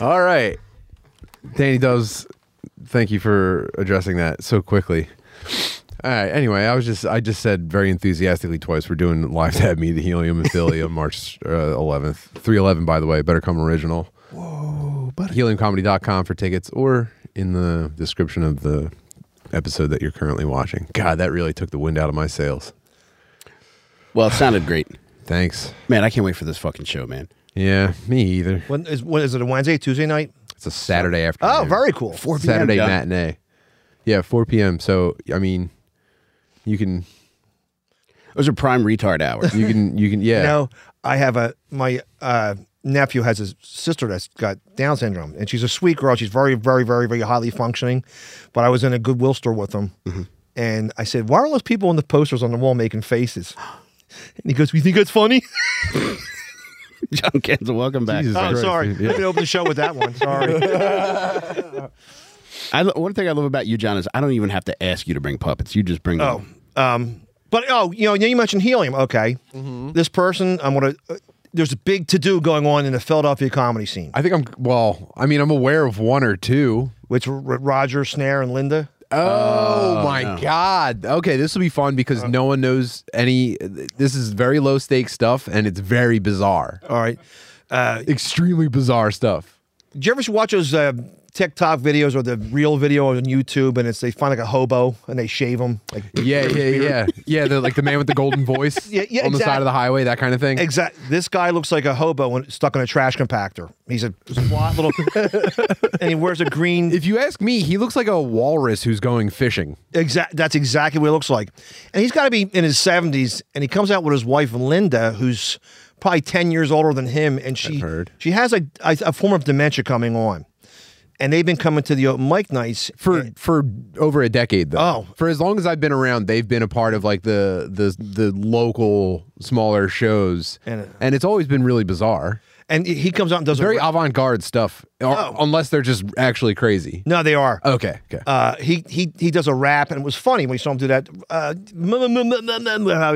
All right. Danny does thank you for addressing that so quickly. All right. Anyway, I was just I just said very enthusiastically twice we're doing live Dad Meat the helium in Philly on March uh, 11th. 311 by the way, better come original. Whoa, but heliumcomedy.com for tickets or in the description of the episode that you're currently watching. God, that really took the wind out of my sails. Well, it sounded great. Thanks. Man, I can't wait for this fucking show, man. Yeah, me either. When is when is it a Wednesday, Tuesday night? It's a Saturday afternoon. Oh, very cool. 4 p.m. Saturday John. matinee. Yeah, 4 p.m. So I mean, you can Those are prime retard hours. you can you can yeah. You know, I have a my uh, nephew has a sister that's got Down syndrome, and she's a sweet girl. She's very, very, very, very highly functioning. But I was in a Goodwill store with them, Mm-hmm. and I said, "Why are those people on the posters on the wall making faces?" And he goes, "We think that's funny." John Kensil, welcome back. Jesus oh, Christ, sorry. dude, yeah. Let me open the show with that one. Sorry. I, lo- one thing I love about you, John, is I don't even have to ask you to bring puppets. You just bring Oh, them. um, but oh, you know, you mentioned helium. Okay, Mm-hmm. this person, I'm gonna. Uh, there's a big to do going on in the Philadelphia comedy scene, I think I'm well. I mean, I'm aware of one or two. which R- Roger Snare and Linda. Oh, my no. god. Okay, this will be fun because no one knows any. This is very low stakes stuff, and it's very bizarre. All right. Uh, Extremely bizarre stuff. Did you ever watch those uh, TikTok videos or the real video on YouTube, and it's they find like a hobo and they shave him? Like, Yeah, yeah, yeah, yeah. The like the man with the golden voice Yeah, yeah, on the side of the highway, that kind of thing. Exactly. This guy looks like a hobo when, stuck in a trash compactor. He's a squat little, and he wears a green. If you ask me, he looks like a walrus who's going fishing. Exact. That's exactly what it looks like. And he's got to be in his seventies, and he comes out with his wife Linda, who's probably ten years older than him, and she heard. she has a, a a form of dementia coming on, and they've been coming to the open mic nights for for over a decade though. Oh. for as long as I've been around, they've been a part of like the the the local smaller shows, And, and, uh, it's always been really bizarre. And he comes out and does Very ra- avant garde stuff, Oh. unless they're just actually crazy. No, they are. Okay, okay. uh, he he he does a rap, and it was funny when you saw him do that. Uh,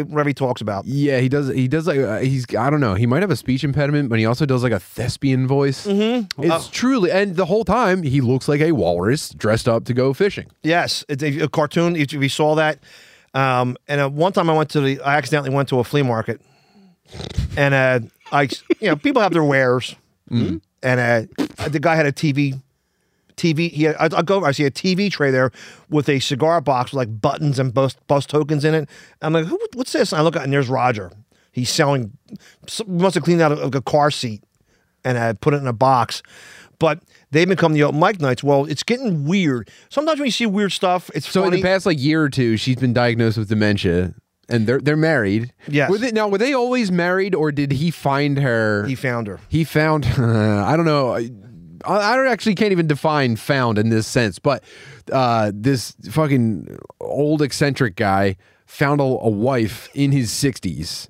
whatever he talks about. yeah, he does. He does like uh, he's. I don't know. He might have a speech impediment, but he also does like a thespian voice. Mm-hmm. It's truly, and the whole time he looks like a walrus dressed up to go fishing. Yes, it's a, a cartoon. If you saw that, um, and uh, one time I went to the, I accidentally went to a flea market, and uh, I, you know, people have their wares, and uh, the guy had a TV. TV. He had, I, I go. I see a TV tray there with a cigar box with like buttons and bus, bus tokens in it. I'm like, Who, what's this? And I look at, and there's Roger. He's selling. Must have cleaned out a, a car seat and I put it in a box. But they've become the open mic nights. Well, it's getting weird. Sometimes when you see weird stuff, it's So funny. in the past like year or two, she's been diagnosed with dementia, and they're they're married. Yes. Were they, now were they always married, or did he find her? he found her. He found. I don't know. I, I don't actually can't even define found in this sense, but uh, this fucking old eccentric guy found a, a wife in his sixties,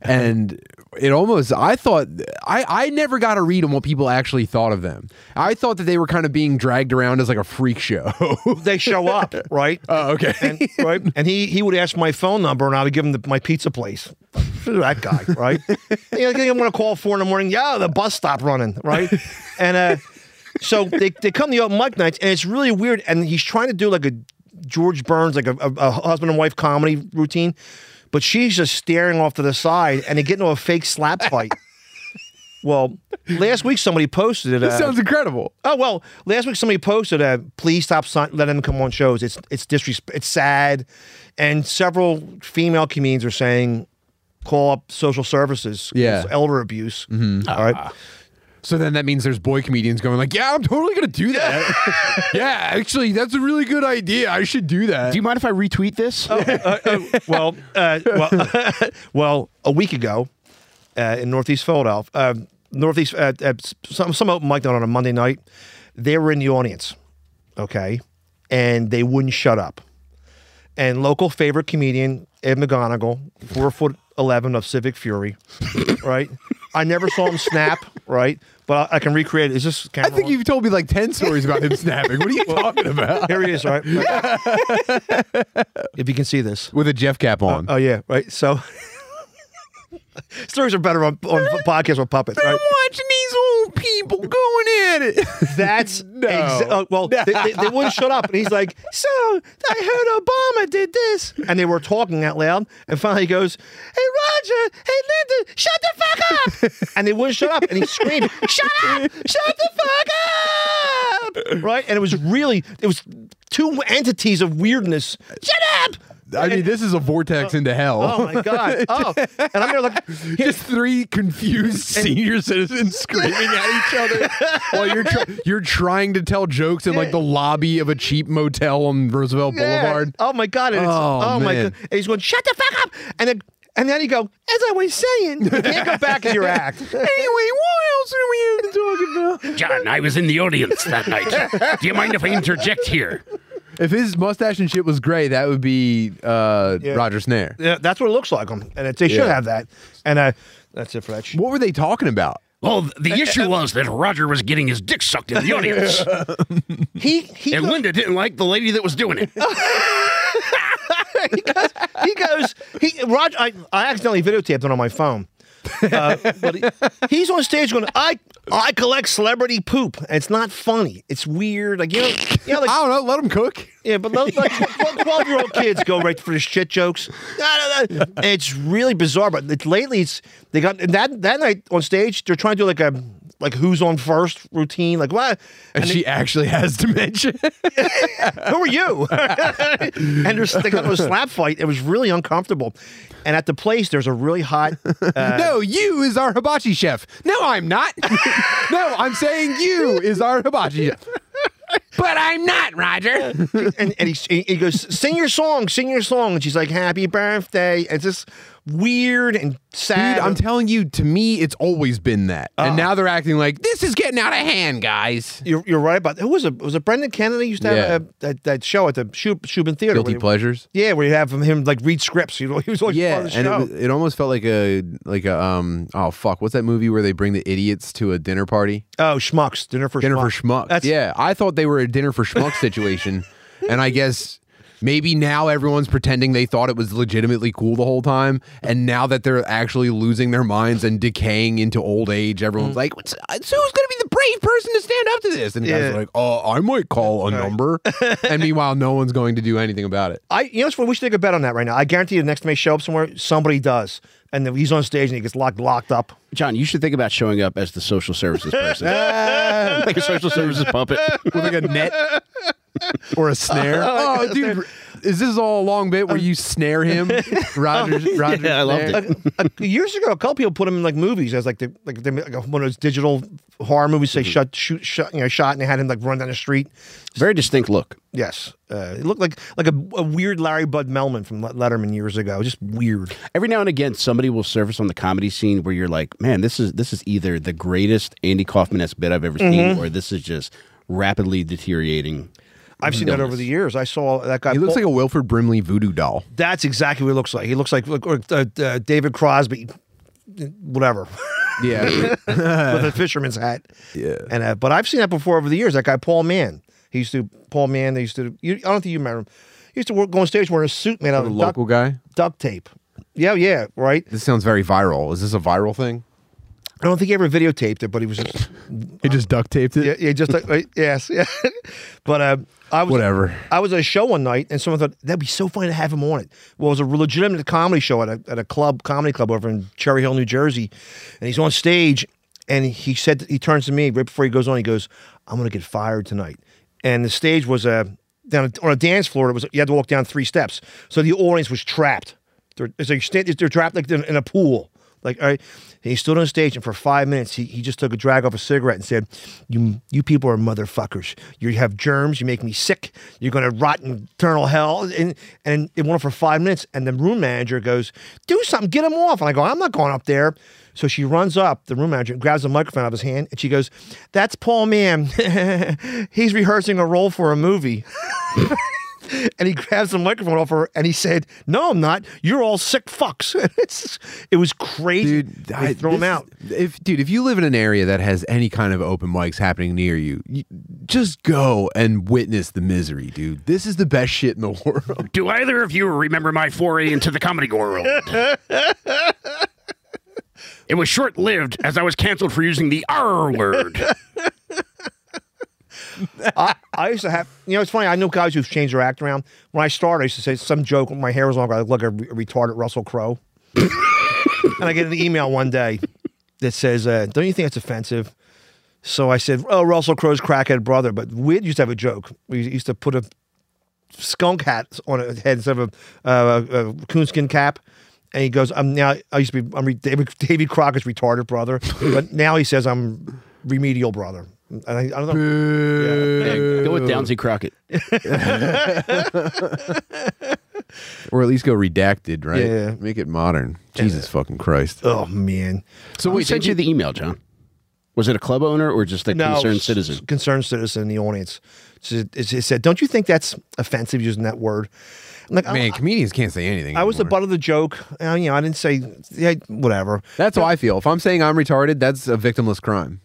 and it almost. I thought I I never got a read on what people actually thought of them. I thought that they were kind of being dragged around as like a freak show. They show up, right? oh, okay. and right, and he he would ask my phone number, and I would give him the, my pizza place. That guy, right? you know, I'm going to call four in the morning. Yeah, the bus stopped running, right? And uh, so they they come to the open mic nights, and it's really weird. And he's trying to do like a George Burns, like a, a, a husband and wife comedy routine, but she's just staring off to the side, and they get into a fake slap fight. Well, last week somebody posted it. this uh, sounds incredible. Oh well, last week somebody posted, uh, "Please stop si- letting them come on shows. It's it's disrespect. It's sad." And several female comedians are saying, "Call up social services. Yeah. Elder abuse." All right. So then that means there's boy comedians going like, "Yeah, I'm totally gonna do that. yeah, actually, that's a really good idea. I should do that." Do you mind if I retweet this? well, uh, well, well, a week ago uh, in Northeast Philadelphia, uh, Northeast, uh, uh, some some open mic night on a Monday night, they were in the audience, okay, and they wouldn't shut up. And local favorite comedian Ed McGonigal, four foot eleven of Civic Fury, right? I never saw him snap, right? But I, I can recreate it. Is this? I think on? you've told me like ten stories about him snapping. What are you talking about? Here he is, right? if you can see this. With a Jeff cap on. Uh, oh yeah, right. So stories are better on, on podcasts with puppets, right? I'm watching these old two people going at it. That's exa- uh, well, they, they, they wouldn't shut up, and he's like, "So I heard Obama did this," and they were talking out loud, and finally he goes, "Hey Roger, hey Linda, shut the fuck up!" and they wouldn't shut up, and he screamed, "Shut up, shut the fuck up!" Right, and it was really, it was two entities of weirdness. Shut up! I mean, this is a vortex oh. into hell. Oh my god! Oh, and I'm there like, Just three confused senior citizens screaming at each other while you're tr- you're trying to tell jokes in like the lobby of a cheap motel on Roosevelt Yeah. Boulevard. Oh my god! And it's, Oh, oh, my man. god! And he's going, "Shut the fuck up!" And then and then he go, "As I was saying, you can't go back in your act." Anyway, what else are we even talking about? John, I was in the audience that night. Do you mind if I interject here? If his mustache and shit was gray, that would be uh, Yeah. Roger Snare. Yeah, that's what it looks like him, and it, they should Yeah. have that. And uh, that's it for that. Sh- What were they talking about? Well, the issue was that Roger was getting his dick sucked in the audience, he he and goes, Linda didn't like the lady that was doing it. he goes, he goes he Roger. I, I accidentally videotaped it on my phone. Uh, but he, he's on stage going, I I collect celebrity poop. And it's not funny. It's weird. Like you know, you know, like I don't know. Let him cook. Yeah, but those like twelve year old kids go right for the shit jokes. It's really bizarre. But lately, it's they got that that night on stage. They're trying to do like a like who's on first routine. Like what? And, she actually has dementia. Who are you? and there's they got into a slap fight. It was really uncomfortable. And at the place, there's a really hot. Uh, no, you is our hibachi chef. No, I'm not. no, I'm saying you is our hibachi chef. But I'm not, Roger. and and he, he goes, "Sing your song, sing your song." And she's like, "Happy birthday!" It's just weird and sad. Dude, I'm telling you, to me, it's always been that. Uh. and now they're acting like this is getting out of hand, guys. You're, you're right about who was it? Was it Brendan Kennedy used to have Yeah. a, that, that show at the Shub, Shubin Theater? Guilty where he- pleasures. Yeah, where you have him, him like read scripts. You know, he was always Yeah, part of the and it, was- it almost felt like a like a um oh fuck what's that movie where they bring the idiots to a dinner party oh, Schmucks, Dinner for dinner Schmucks. for schmucks That's, yeah I thought they were a dinner for schmuck situation and I guess maybe now everyone's pretending they thought it was legitimately cool the whole time and now that they're actually losing their minds and decaying into old age everyone's mm. like What's, uh, so who's gonna be the brave person to stand up to this? And the guys are like oh I might call a number. And meanwhile no one's going to do anything about it. I, you know, what? we should take a bet on that right now. I guarantee you, the next time they show up somewhere, somebody does, and then he's on stage and he gets locked locked up. John, you should think about showing up as the social services person, like a social services puppet. with like a net or a snare. Oh, dude, is this all a long bit where you snare him, Roger? Roger Yeah, I loved snare? it. Uh, years ago, a couple people put him in like movies as like the like, they, like one of those digital horror movies. Say shut, shoot, shut, you know, shot, and they had him like run down the street. Very distinct look. Yes, uh, it looked like like a, a weird Larry Bud Melman from Letterman years ago. Just weird. Every now and again, somebody will surface on the comedy scene where you're like, man, this is this is either the greatest Andy Kaufman esque bit I've ever seen, or this is just rapidly deteriorating. I've seen that over the years. I saw that guy. He looks like a Wilford Brimley voodoo doll. That's exactly what he looks like. He looks like, like uh, uh, David Crosby, whatever, Yeah, with a fisherman's hat. Yeah. And uh, but I've seen that before over the years. That guy Paul Mann. He used to Paul Mann. They used to. You, I don't think you remember him. He used to work, go on stage wearing a suit made out the of local duct, guy. duct tape. Yeah, yeah, right. This sounds very viral. Is this a viral thing? I don't think he ever videotaped it, but he was just He just duct taped it. yeah, yeah just like, right, yes, yeah. but uh, I was Whatever. I was at a show one night, and someone thought that'd be so funny to have him on it. Well, it was a legitimate comedy show at a, at a club, comedy club over in Cherry Hill, New Jersey, and he's on stage, and he said he turns to me right before he goes on. He goes, "I'm gonna get fired tonight," and the stage was uh, down on a dance floor. It was you had to walk down three steps, so the audience was trapped. They're, it's like stand, they're trapped like in, in a pool. Like, all right. And he stood on stage, and for five minutes, he, he just took a drag off a cigarette and said, "You you people are motherfuckers. You have germs. You make me sick. You're gonna rot in eternal hell." And and it went on for five minutes, and the room manager goes, "Do something, get him off." And I go, "I'm not going up there." So she runs up, the room manager, grabs the microphone out of his hand, and she goes, "That's Paul Mann. He's rehearsing a role for a movie." and he grabs the microphone off her and he said, "No, I'm not. You're all sick fucks." It's- it was crazy. Dude, they I- throw him out. If dude, if you live in an area that has any kind of open mics happening near you, you, just go and witness the misery, dude. This is the best shit in the world. Do either of you remember my foray into the comedy world? It was short lived as I was canceled for using the R word. I, I used to have, you know, it's funny. I know guys who've changed their act around. When I started, I used to say some joke. When my hair was longer, I look like a, re- retarded Russell Crowe. and I get an email one day that says, uh, "Don't you think it's offensive?" So I said, "Oh, Russell Crowe's crackhead brother." But we used to have a joke. We used to put a skunk hat on a head instead of a, uh, a coonskin cap. And he goes, "I'm now. I used to be. I'm David, David Crockett's retarded brother, but now he says I'm remedial brother." And I, I don't know. Yeah, go with Downsy Crockett. or at least go redacted, right? Yeah. Make it modern. Jesus fucking Christ. Oh man. So we sent you the email, John. Was it a club owner or just a concerned citizen? Concerned citizen in the audience. So It, it said, "Don't you think that's offensive using that word?" I'm like, Man, I, comedians can't say anything. I was the butt of the joke. Uh, you know, I didn't say, yeah, whatever. That's how I feel. If I'm saying I'm retarded, that's a victimless crime.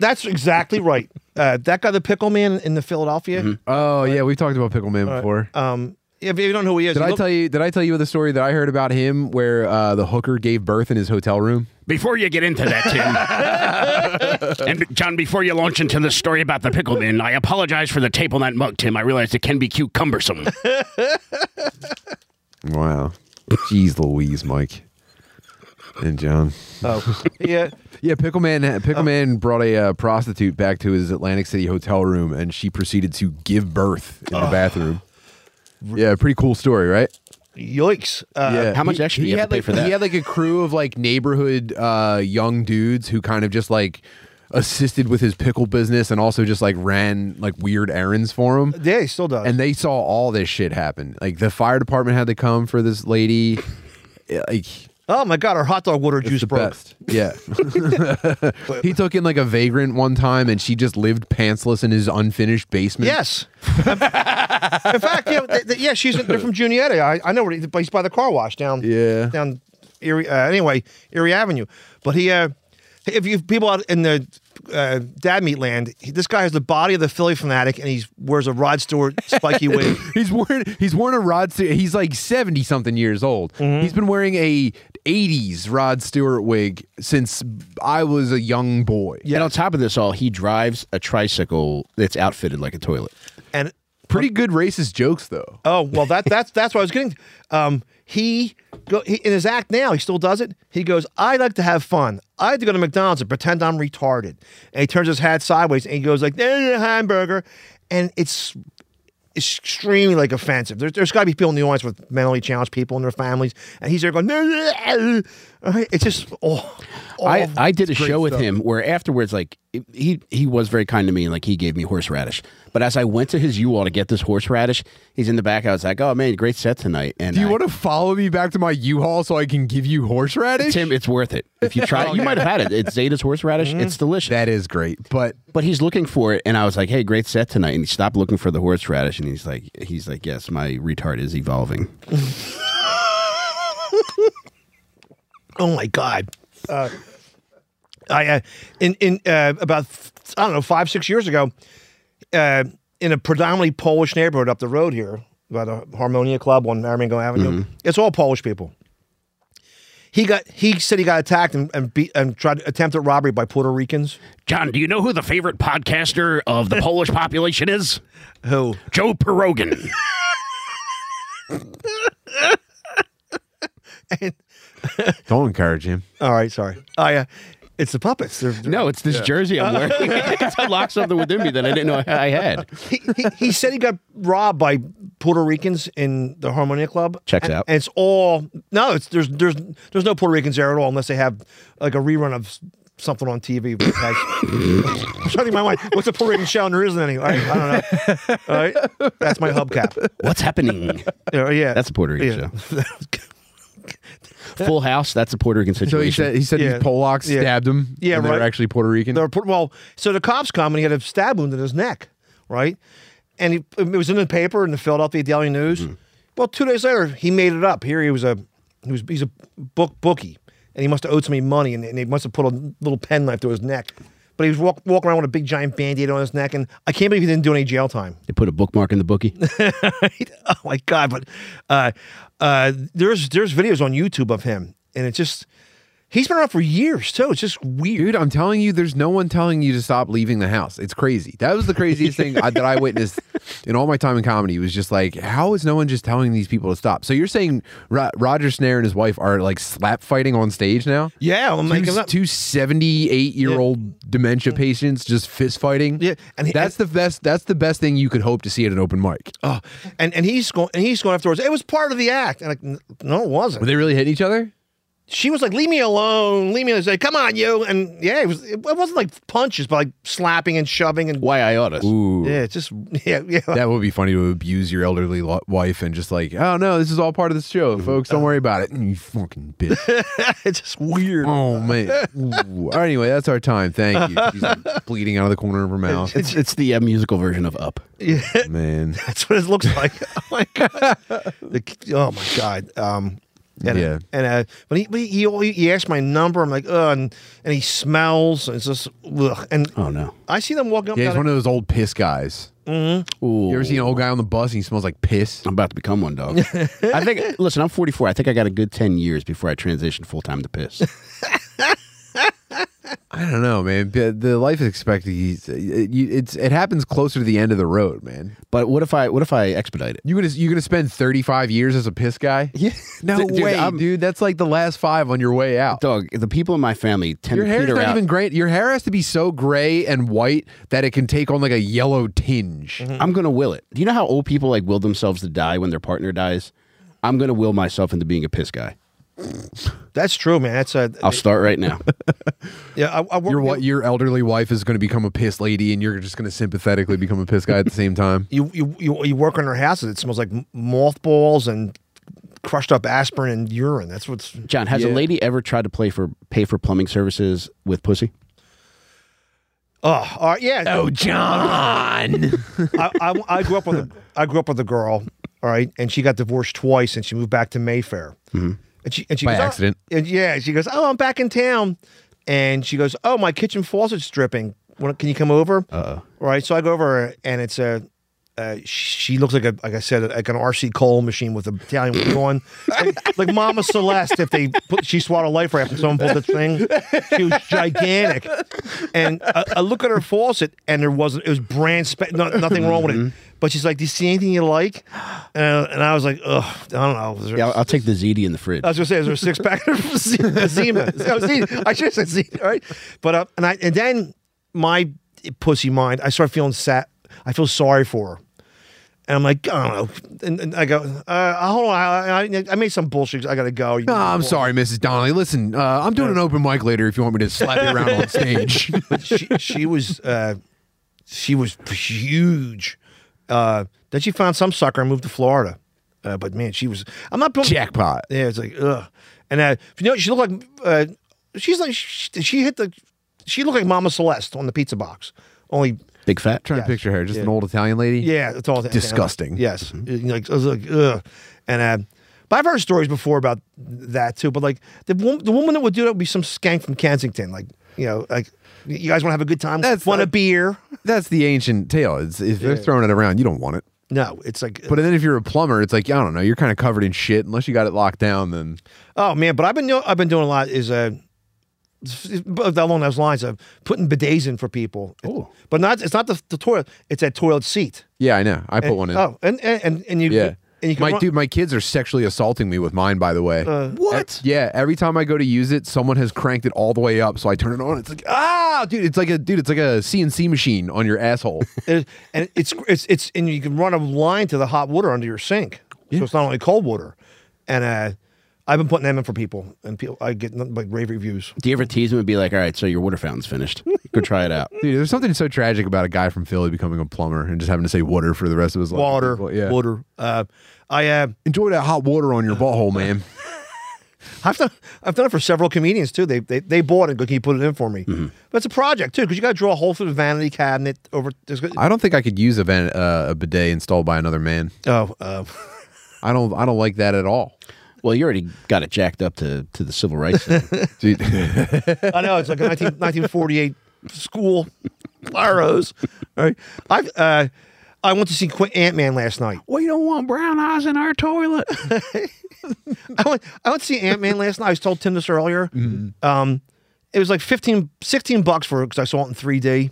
That's exactly right. Uh, that guy, the pickle man in the Philadelphia. Oh yeah, we've talked about Pickle Man before. Um, if you don't know who he is, did he I look- tell you? Did I tell you the story that I heard about him, where uh, the hooker gave birth in his hotel room? Before you get into that, Tim, and John, before you launch into the story about the pickle bin, I apologize for the tape on that mug, Tim. I realize it can be cute cumbersome. Wow, jeez, Louise, Mike, and John. Oh, yeah. Yeah, Pickleman. Pickleman brought a uh, prostitute back to his Atlantic City hotel room, and she proceeded to give birth in the bathroom. Yeah, pretty cool story, right? Yikes. Uh, yeah. how much extra do you have had to pay like, for that? He had like a crew of like neighborhood uh, young dudes who kind of just like assisted with his pickle business and also just like ran like weird errands for him. Yeah, he still does. And they saw all this shit happen. Like the fire department had to come for this lady. Like oh my God, our hot dog water it's juice broke. best. Yeah. he took in like a vagrant one time and she just lived pantsless in his unfinished basement. Yes. in fact, yeah, th- th- yeah, she's they're from Juniata. I, I know where he, he's by the car wash down. Yeah. down Erie. Uh, anyway, Erie Avenue. But he, uh, if you people out in the uh, dad meat land, he, this guy has the body of the Phillie Phanatic, and he wears a Rod Stewart spiky wig. He's wearing he's wearing a Rod Stewart. He's like seventy something years old. He's been wearing a '80s Rod Stewart wig since I was a young boy. And on top of this all, he drives a tricycle that's outfitted like a toilet. And Pretty good racist jokes though. oh well, that that's that's what I was getting. Um, he go he, in his act now. He still does it. He goes, "I like to have fun. I like to go to McDonald's and pretend I'm retarded." And he turns his hat sideways and he goes like, "There's a hamburger," and it's extremely like offensive. There's, there's got to be people in the audience with mentally challenged people and their families, and he's there going, it's just oh, I, I did a show with stuff. him where afterwards, like he he was very kind to me, and like he gave me horseradish. But as I went to his U-Haul to get this horseradish, he's in the back. I was like, "Oh man, great set tonight!" And Do you I- want to follow me back to my U-Haul so I can give you horseradish? Tim, it's worth it. If you try, it, oh, you might have had it. It's Zeta's horseradish. It's mm-hmm. delicious. That is great, but but he's looking for it, and I was like, "Hey, great set tonight." And he stopped looking for the horseradish, and he's like, "He's like, yes, my retard is evolving." oh my god. Uh, I uh, in in uh, about I don't know five six years ago, uh, in a predominantly Polish neighborhood up the road here, by the Harmonia Club on Marimango Avenue. It's all Polish people. He got he said he got attacked and and, beat, and tried attempted robbery by Puerto Ricans. John, do you know who the favorite podcaster of the Polish population is? Who? Joe Pirogan. don't encourage him. All right, sorry. I uh, it's the puppets. They're, they're- No, it's this jersey I'm wearing. it's unlocked something within me that I didn't know I had. he, he, he said he got robbed by Puerto Ricans in the Harmonia Club. Checks And- out. And it's all no. It's there's there's there's no Puerto Ricans there at all unless they have like a rerun of something on TV. which has- I'm trying to think my mind. What's a Puerto Rican show? And there isn't any. All right, I don't know. All right, that's my hubcap. What's happening? Yeah, yeah. That's a Puerto Rican yeah. Full House. That's a Puerto Rican situation. So situation. he said he said Yeah. these Polacks Yeah. stabbed him. Yeah, and they were right. actually Puerto Rican. They were put, well, so the cops come and he had a stab wound in his neck, right? And he, it was in the paper in the Philadelphia Daily News. Well, two days later, he made it up. Here he was a he was he's a book bookie, and he must have owed somebody money, and, and they must have put a little penknife to his neck. But he was walk, walking around with a big giant band-aid on his neck, and I can't believe he didn't do any jail time. they put a bookmark in the bookie. oh my god! But uh, uh, there's there's videos on YouTube of him, and it's just He's been around for years too. It's just weird. Dude, I'm telling you, there's no one telling you to stop leaving the house. It's crazy. That was the craziest thing I, that I witnessed in all my time in comedy. Was just like, how is no one just telling these people to stop? So you're saying Ro- Roger Snare and his wife are like slap fighting on stage now? Yeah, I'm like, Two, I'm two 78 year old dementia patients just fist fighting. Yeah, and he- that's the best. That's the best thing you could hope to see at an open mic. oh, and and he's going and he's going afterwards. It was part of the act. And like, no, it wasn't. Were they really hitting each other? She was like, "Leave me alone, leave me." alone. Say, "Come on, you!" And yeah, it was. It wasn't like punches, but like slapping and shoving and Why iotas? Ooh. yeah, it's just yeah, yeah. That would be funny to abuse your elderly lo- wife and just like, oh no, this is all part of the show, folks. Don't worry about it. You fucking bitch. it's just weird. Oh man. Ooh. Anyway, that's our time. Thank you. She's like, bleeding out of the corner of her mouth. It's it's the uh, musical version of Up. Yeah, Man. that's what it looks like. oh my god. The, oh my god. Um, and, Yeah. And uh, but he, but he he he asked my number. I'm like, oh, and, and he smells. And it's just ugh. And Oh no. I see them walking up. Yeah, he's one of those old piss guys. Ooh. You ever see an old guy on the bus and he smells like piss? I'm about to become one, dog. I think. Listen, I'm 44. I think I got a good 10 years before I transition full time to piss. I don't know, man. The the life expectancy, it, you- it's it happens closer to the end of the road, man. But what if I what if I expedite it? You gonna you gonna spend thirty five years as a piss guy? Yeah. No Dude, way, I'm- dude. That's like the last five on your way out. Dog, the people in my family tend Your to hair's peter not out. even gray. Your hair has to be so gray and white that it can take on like a yellow tinge. Mm-hmm. I'm gonna will it. Do you know how old people like will themselves to die when their partner dies? I'm gonna will myself into being a piss guy. That's true, man. That's a I'll start right now. yeah. I, I work, Your what? Your elderly wife is going to become a piss lady, and you're just going to sympathetically become a piss guy at the same time. you, you you you work on their houses. It smells like m- mothballs and crushed up aspirin and urine. That's what's. John, has Yeah. a lady ever tried to play for pay for plumbing services with pussy? Oh, all right, yeah. Oh, John. I, I, I grew up with a I grew up with a girl, all right, and she got divorced twice, and she moved back to Mayfair. Mm-hmm. And she and she By goes, "Oh," accident. and yeah, she goes, "Oh, I'm back in town," and she goes, "Oh, my kitchen faucet's dripping. Wanna- Can you come over?" Uh Right. So I go over, and it's a. Uh, she looks like a, like I said, like an RC Cole machine with an Italian wig on, like, like Mama Celeste. If they put, she swallowed a life raft and someone pulled the thing, she was gigantic. And I, I look at her faucet, and there wasn't. It was brand spa- no, nothing wrong with it. But she's like, "Do you see anything you like?" And, and I was like, "Ugh, I don't know." There- Yeah, I'll, I'll take the ZD in the fridge. I was gonna say, is there a six pack of Zima? Oh. I should have said Zima, right? But uh, and I and then my pussy mind, I start feeling sad. I feel sorry for her, and I'm like, I don't know. And, and I go, uh, hold on, I, I, I made some bullshit. I gotta go. You- Oh, I'm sorry, Mrs. Donnelly. Listen, uh, I'm doing an open mic later if you want me to slap you around on stage. But she, she was, uh, she was huge. Uh, then she found some sucker and moved to Florida. Uh, but man, she was. I'm not Jackpot. Yeah, it's like ugh. And uh, you know, she looked like uh, she's like she, she hit the she looked like Mama Celeste on the pizza box. Only Big fat. trying Yeah. to picture her, just Yeah. an old Italian lady. yeah, it's all Disgusting. Yes, like I was like ugh. And uh, but I've heard stories before about that too. But like the the woman that would do that would be some skank from Kensington. Like you know, like you guys want to have a good time? That's want a like- beer? That's the ancient tale. It's, if they're throwing it around, you don't want it. No, it's like But then if you're a plumber, it's like I don't know. You're kind of covered in shit unless you got it locked down. Then Oh man, but I've been I've been doing a lot is uh along those lines of putting bidets in for people. Oh. But not it's not the, the toilet, it's that toilet seat. yeah, I know. I put one in. Oh, and and and, and you yeah. and you can my run- dude, my kids are sexually assaulting me with mine. By the way, What? Yeah, every time I go to use it, someone has cranked it all the way up, so I turn it on. It's like ah, dude, it's like a dude, it's like a CNC machine on your asshole. and and it's it's it's and you can run a line to the hot water under your sink, so it's not only cold water. And uh, I've been putting them in for people, and people I get nothing but rave reviews. Do you ever tease him and be like, "All right, so your water fountain's finished. Go try it out." dude, there's something so tragic about a guy from Philly becoming a plumber and just having to say water for the rest of his life. Water, Well, yeah. water. Uh, I uh, Enjoy that hot water on your butthole, man. I've done I've done it for several comedians too. They they, they bought it. Go, can you put it in for me? Mm-hmm. But it's a project too because you got to draw a hole through the vanity cabinet over. there's go- I don't think I could use a, van, uh, a bidet installed by another man. Oh, uh, I don't. I don't like that at all. Well, you already got it jacked up to, to the civil rights. thing. I know it's like a 19, 1948 school fire hose. All right, I've uh, I went to see Ant Man last night. We don't want brown eyes in our toilet. I went, I went to see Ant Man last night. I was told Tim this earlier. Um, it was like 15, 16 bucks for it because I saw it in 3D.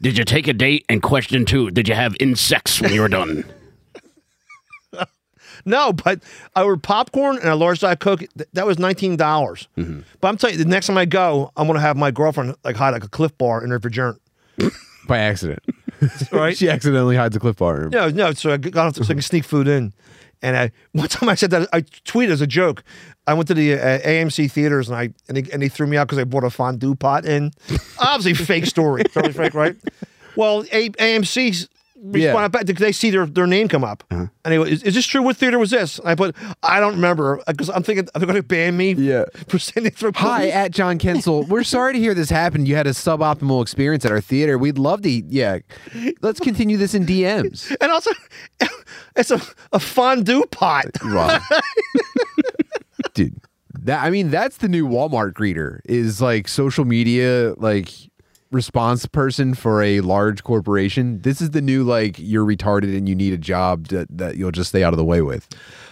Did you take a date? And question two, did you have insects when you were done? No, but I ordered popcorn and a large diet coke. Th- That was nineteen dollars. But I'm telling you, the next time I go, I'm gonna have my girlfriend like hide like a Clif Bar in her vagina. By accident. Right? she accidentally hides a Clif bar. No, no. So I got off so I can sneak food in. And I, one time I said that I tweeted as a joke. I went to the uh, AMC theaters and I and they, and they threw me out because I bought a fondue pot in. Obviously, fake story, totally fake, right? Well, a- AMC responded back. Did they see their, their name come up? Uh-huh. And they go, is, is this true? What theater was this? And I put, I don't remember because I'm thinking they're going to ban me. Yeah. for sending through. Hi, at John Kensil. We're sorry to hear this happened. You had a suboptimal experience at our theater. We'd love to, yeah. Let's continue this in DMs. and also, it's a, a fondue pot. Dude, that I mean, that's the new Walmart greeter is like social media like response person for a large corporation. This is the new like you're retarded and you need a job that, that you'll just stay out of the way with.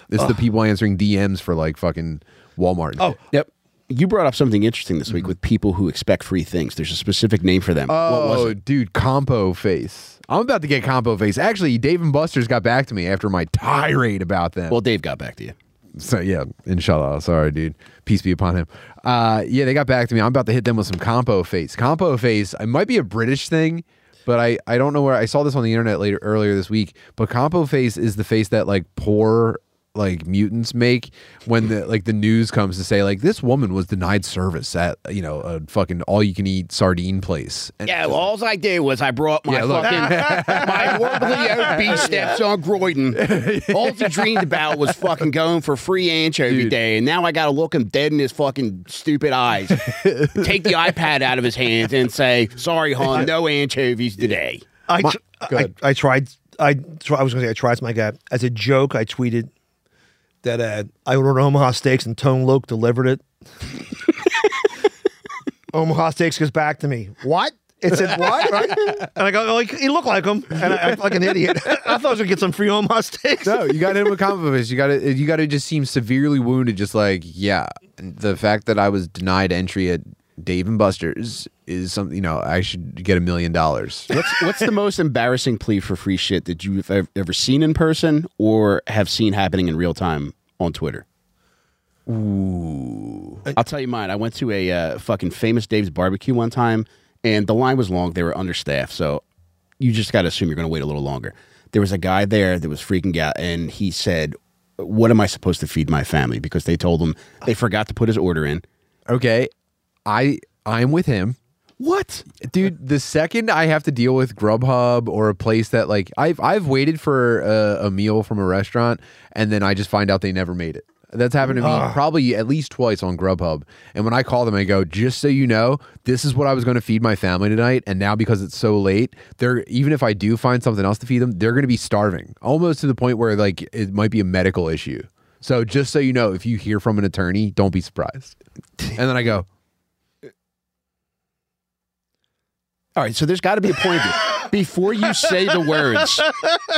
This is the people answering DMs for like fucking Walmart. Oh, yep. You brought up something interesting this week mm-hmm. with people who expect free things. There's a specific name for them. what was Oh, it? dude, compo face. I'm about to get compo face. Actually, Dave and Buster's got back to me after my tirade about them. Well, Dave got back to you. So yeah, inshallah. Sorry, dude. Peace be upon him. Uh, yeah, they got back to me. I'm about to hit them with some compo face. Compo face. It might be a British thing, but I I don't know where I saw this on the internet later earlier this week. But compo face is the face that like poor like mutants make when the like the news comes to say like this woman was denied service at you know a fucking all you can eat sardine place. And Yeah, well, all I did was I brought my Yeah, fucking my morbidly obese stepson Croydon. All he dreamed about was fucking going for free anchovy Dude. day, and now I got to look him dead in his fucking stupid eyes. Take the iPad out of his hands and say, "Sorry, hon, no anchovies today." I, tr- go I. I tried. I try, I was going to say I tried something like that as a joke. I tweeted that uh, I ordered Omaha steaks and Tone Loc delivered it. Omaha steaks goes back to me. What? It said what? Right? And I go, oh, he, looked like him, and I, I'm like an idiot. I thought I was gonna get some free Omaha steaks. No, you got to hit with face. You got to you got to just seem severely wounded. Just like yeah, the fact that I was denied entry at Dave and Buster's is something. You know, I should get a million dollars. What's what's the most embarrassing plea for free shit that you've ever seen in person or have seen happening in real time on Twitter? Ooh, I'll tell you mine. I went to a uh, fucking famous Dave's barbecue one time, and the line was long. They were understaffed, so you just got to assume you're going to wait a little longer. There was a guy there that was freaking out, and he said, "What am I supposed to feed my family?" Because they told him they forgot to put his order in. Okay, I I'm with him. What? Dude, the second I have to deal with Grubhub or a place that like I've I've waited for a, a meal from a restaurant and then I just find out they never made it. That's happened to me probably at least twice on Grubhub. And when I call them, I go, just so you know, this is what I was going to feed my family tonight. And now because it's so late, they're even if I do find something else to feed them, they're going to be starving, almost to the point where like it might be a medical issue. So just so you know, if you hear from an attorney, don't be surprised. And then I go, All right, so there's got to be a point there. before you say the words.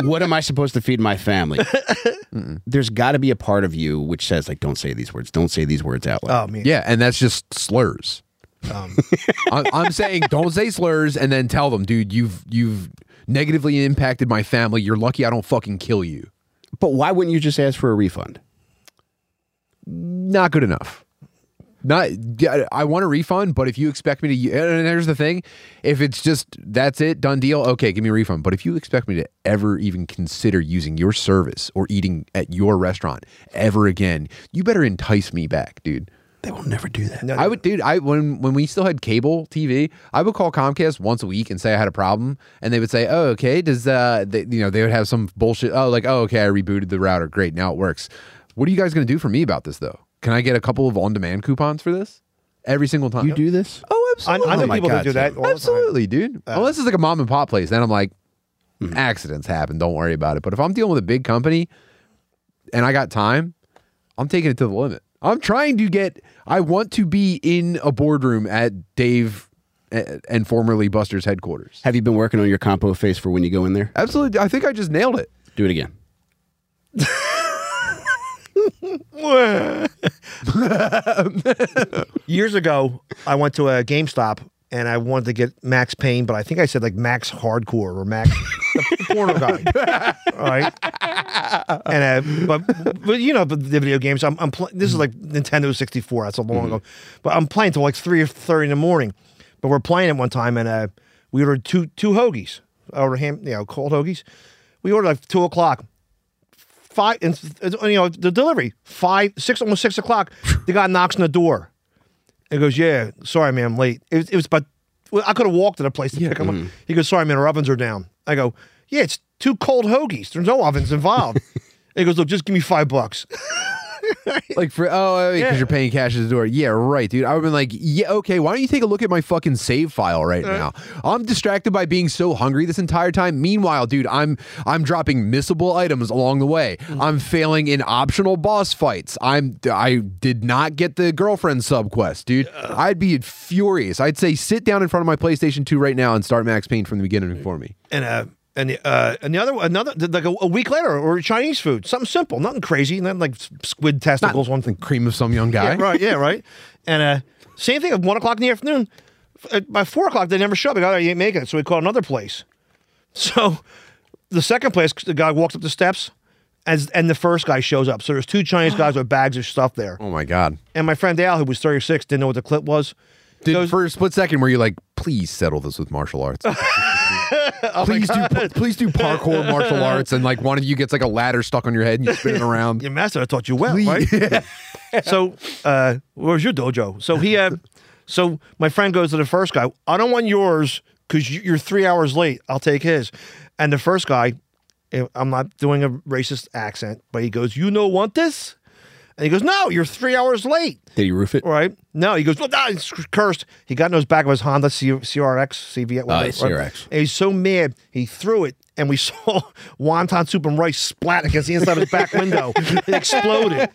What am I supposed to feed my family? there's got to be a part of you which says like, "Don't say these words. Don't say these words out loud." Oh man. Yeah, and that's just slurs. Um, I'm, I'm saying don't say slurs and then tell them, dude, you've you've negatively impacted my family. You're lucky I don't fucking kill you. But why wouldn't you just ask for a refund? Not good enough. Not I want a refund, but if you expect me to and here's the thing, if it's just that's it, done deal, okay, give me a refund. But if you expect me to ever even consider using your service or eating at your restaurant ever again, you better entice me back, dude. They will never do that. no, I would, dude. I when when we still had cable TV, I would call Comcast once a week and say I had a problem, and they would say, "Oh, okay." Does uh, they, you know, they would have some bullshit. Oh, like, oh, okay, I rebooted the router. Great, now it works. What are you guys going to do for me about this, though? Can I get a couple of on-demand coupons for this every single time? You do this? Oh, I, absolutely. I know oh my people God, that do that. Tim. all the time. Absolutely, dude. Uh, Unless it's like a mom and pop place, then I'm like, mm-hmm. accidents happen. Don't worry about it. But if I'm dealing with a big company and I got time, I'm taking it to the limit. I'm trying to get. I want to be in a boardroom at Dave a- and formerly Buster's headquarters. Have you been working on your compo face for when you go in there? Absolutely, I think I just nailed it. Do it again. Years ago, I went to a GameStop and I wanted to get Max Payne, but I think I said like Max Hardcore or Max the porno guy, All right? And uh, but but you know the video games. I'm, I'm pl- this is like Nintendo 64. That's a long ago, but I'm playing till like three or thirty in the morning. But we're playing it one time and uh, we ordered two two hoagies, or ham, you know, cold hoagies. We ordered like two o'clock five, and you know, the delivery five, six, almost six o'clock. The guy knocks on the door. He goes, "Yeah, sorry, man, I'm late. It was, it was about. Well, I could have walked to the place to pick him up." Mm-hmm. He goes, "Sorry, man, our ovens are down." I go, "Yeah, it's two cold hoagies. There's no ovens involved." he goes, "Look, just give me five bucks." Like for oh, because Yeah. you're paying cash at the door. Yeah, right, dude. I would have been like, yeah, okay. Why don't you take a look at my fucking save file right Uh. now? I'm distracted by being so hungry this entire time. Meanwhile, dude, I'm I'm dropping missable items along the way. Mm. I'm failing in optional boss fights. I'm I did not get the girlfriend sub quest, dude. I'd be furious. I'd say sit down in front of my PlayStation 2 right now and start Max Payne from the beginning for me. and uh and uh and the other another like a, a week later or Chinese food, something simple, nothing crazy, not like squid testicles. one thing. Cream of some young guy. Yeah, right. Yeah, right. And uh, same thing at one o'clock in the afternoon. By four o'clock, they never show up. They go, "Oh, you ain't making it. So we call another place. So the second place, the guy walks up the steps, as and the first guy shows up. So there's two Chinese guys with bags of stuff there. Oh my god. And my friend Al, who was 36, didn't know what the clip was. Did for a split second where you're like, please settle this with martial arts. Oh please do please do parkour martial arts and like one of you gets like a ladder stuck on your head and you spin it around. Your master taught you well, right? so, uh, where's your dojo? So he, uh, so my friend goes to the first guy. I don't want yours because you're three hours late. I'll take his. And the first guy, eh, I'm not doing a racist accent, but he goes, "You know want this?" And he goes, "No, you're three hours late." Did you roof it? Right? No, he goes, well, nah, he's cursed. He got in his back of his Honda C- CRX, CV. Oh, yeah, CRX. And he's so mad, he threw it, and we saw wonton soup and rice splat against the inside of his back window. It exploded.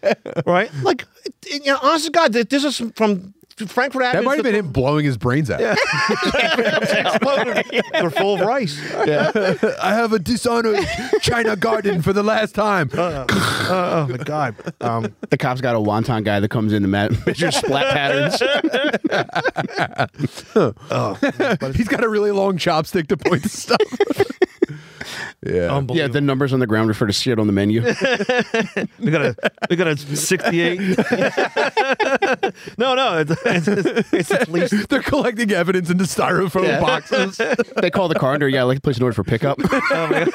Right? Like, it- it- you know, honest to God, this is from Frankford Avenue. That might have been him blowing his brains out. exploded. They're full of rice. I have a dishonored China garden for the last time. Oh, my God. Um, The cops got a wonton guy that comes in to ma- measure splat patterns. He's got a really long chopstick to point the stuff. Yeah. Yeah, the numbers on the ground refer to shit on the menu. we got a we got a 68. no, no, it's, it's, it's at least They're collecting evidence into styrofoam boxes. they call the car and they're, yeah, like to place an order for pickup. Oh man.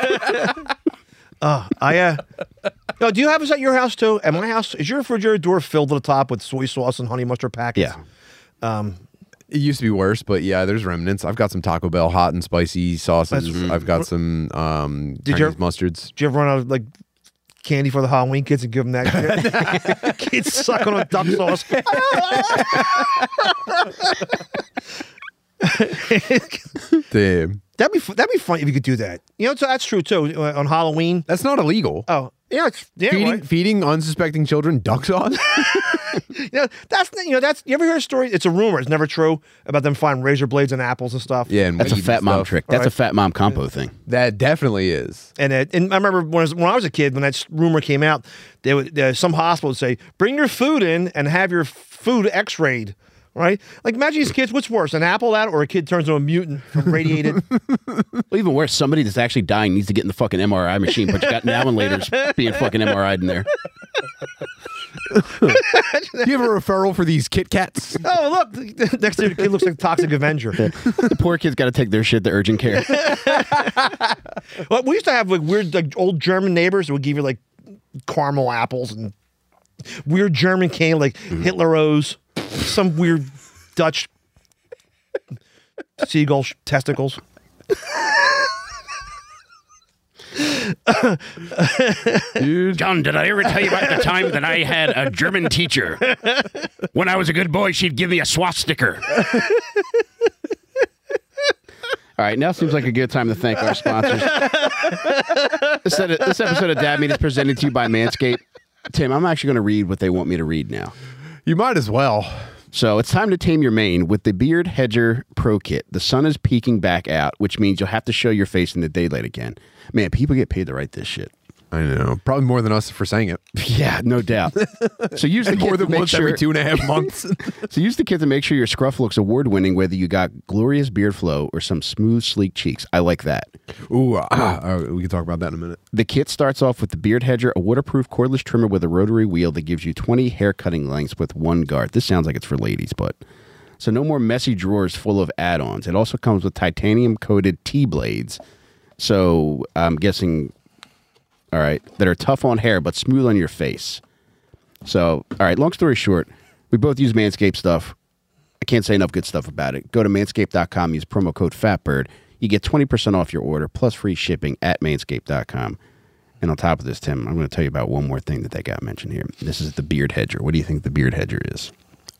Oh, I uh, no. Do you have this at your house too? At my house, is your refrigerator door filled to the top with soy sauce and honey mustard packets? yeah. It used to be worse, but yeah, there's remnants. I've got some Taco Bell hot and spicy sauces. I've got some um, Did you- Chinese mustards. Did you ever run out of like candy for the Halloween kids and give them that? kids sucking on duck sauce. Damn. That'd be fu- that'd be fun if you could do that. You know, so that's true too. uh, On Halloween. That's not illegal. Oh, yeah, it's yeah, feeding right. feeding unsuspecting children duck sauce. You know, that's you know that's you ever hear a story? It's a rumor. It's never true about them finding razor blades and apples and stuff. yeah, and That's a fat mom stuff. trick. That's Right. a fat mom compo thing. That definitely is. And it, and I remember when I, was, when I was a kid, when that rumor came out, they would uh, some hospital would say, "Bring your food in and have your food X-rayed." Right? Like, imagine these kids. What's worse, an apple that, or a kid turns into a mutant from radiated? Well, even worse, somebody that's actually dying needs to get in the fucking MRI machine, but you got now and later's being fucking MRI'd in there. Do you have a referral for these Kit Kats? oh, look! Next to the kid looks like a Toxic Avenger. The poor kid's got to take their shit to urgent care. Well, we used to have like weird, like old German neighbors that would give you like caramel apples and weird German candy, like mm-hmm. Hitler Rose, some weird Dutch seagull testicles. Dude. John, did I ever tell you about the time that I had a German teacher? When I was a good boy, she'd give me a swastika. All right, now seems like a good time to thank our sponsors. this, this episode of Dad Meat is presented to you by Manscaped. Tim, I'm actually going to read what they want me to read now. You might as well. So it's time to tame your mane with the Beard Hedger Pro Kit. The sun is peeking back out, which means you'll have to show your face in the daylight again. Man, people get paid to write this shit. I know. Probably more than us for saying it. Yeah, no doubt. So use the more kit to than make once sure, every two and a half months. So use the kit to make sure your scruff looks award winning, whether you got glorious beard flow or some smooth, sleek cheeks. I like that. Ooh, ah, all right, we can talk about that in a minute. The kit starts off with the Beard Hedger, a waterproof cordless trimmer with a rotary wheel that gives you 20 hair cutting lengths with one guard. This sounds like it's for ladies, but. So no more messy drawers full of add ons. It also comes with titanium coated T blades. So I'm guessing, all right, that are tough on hair but smooth on your face. So, all right, long story short, we both use Manscaped stuff. I can't say enough good stuff about it. Go to manscaped.com, use promo code FATBIRD. You get 20% off your order plus free shipping at manscaped.com. And on top of this, Tim, I'm going to tell you about one more thing that they got mentioned here. This is the Beard Hedger. What do you think the Beard Hedger is?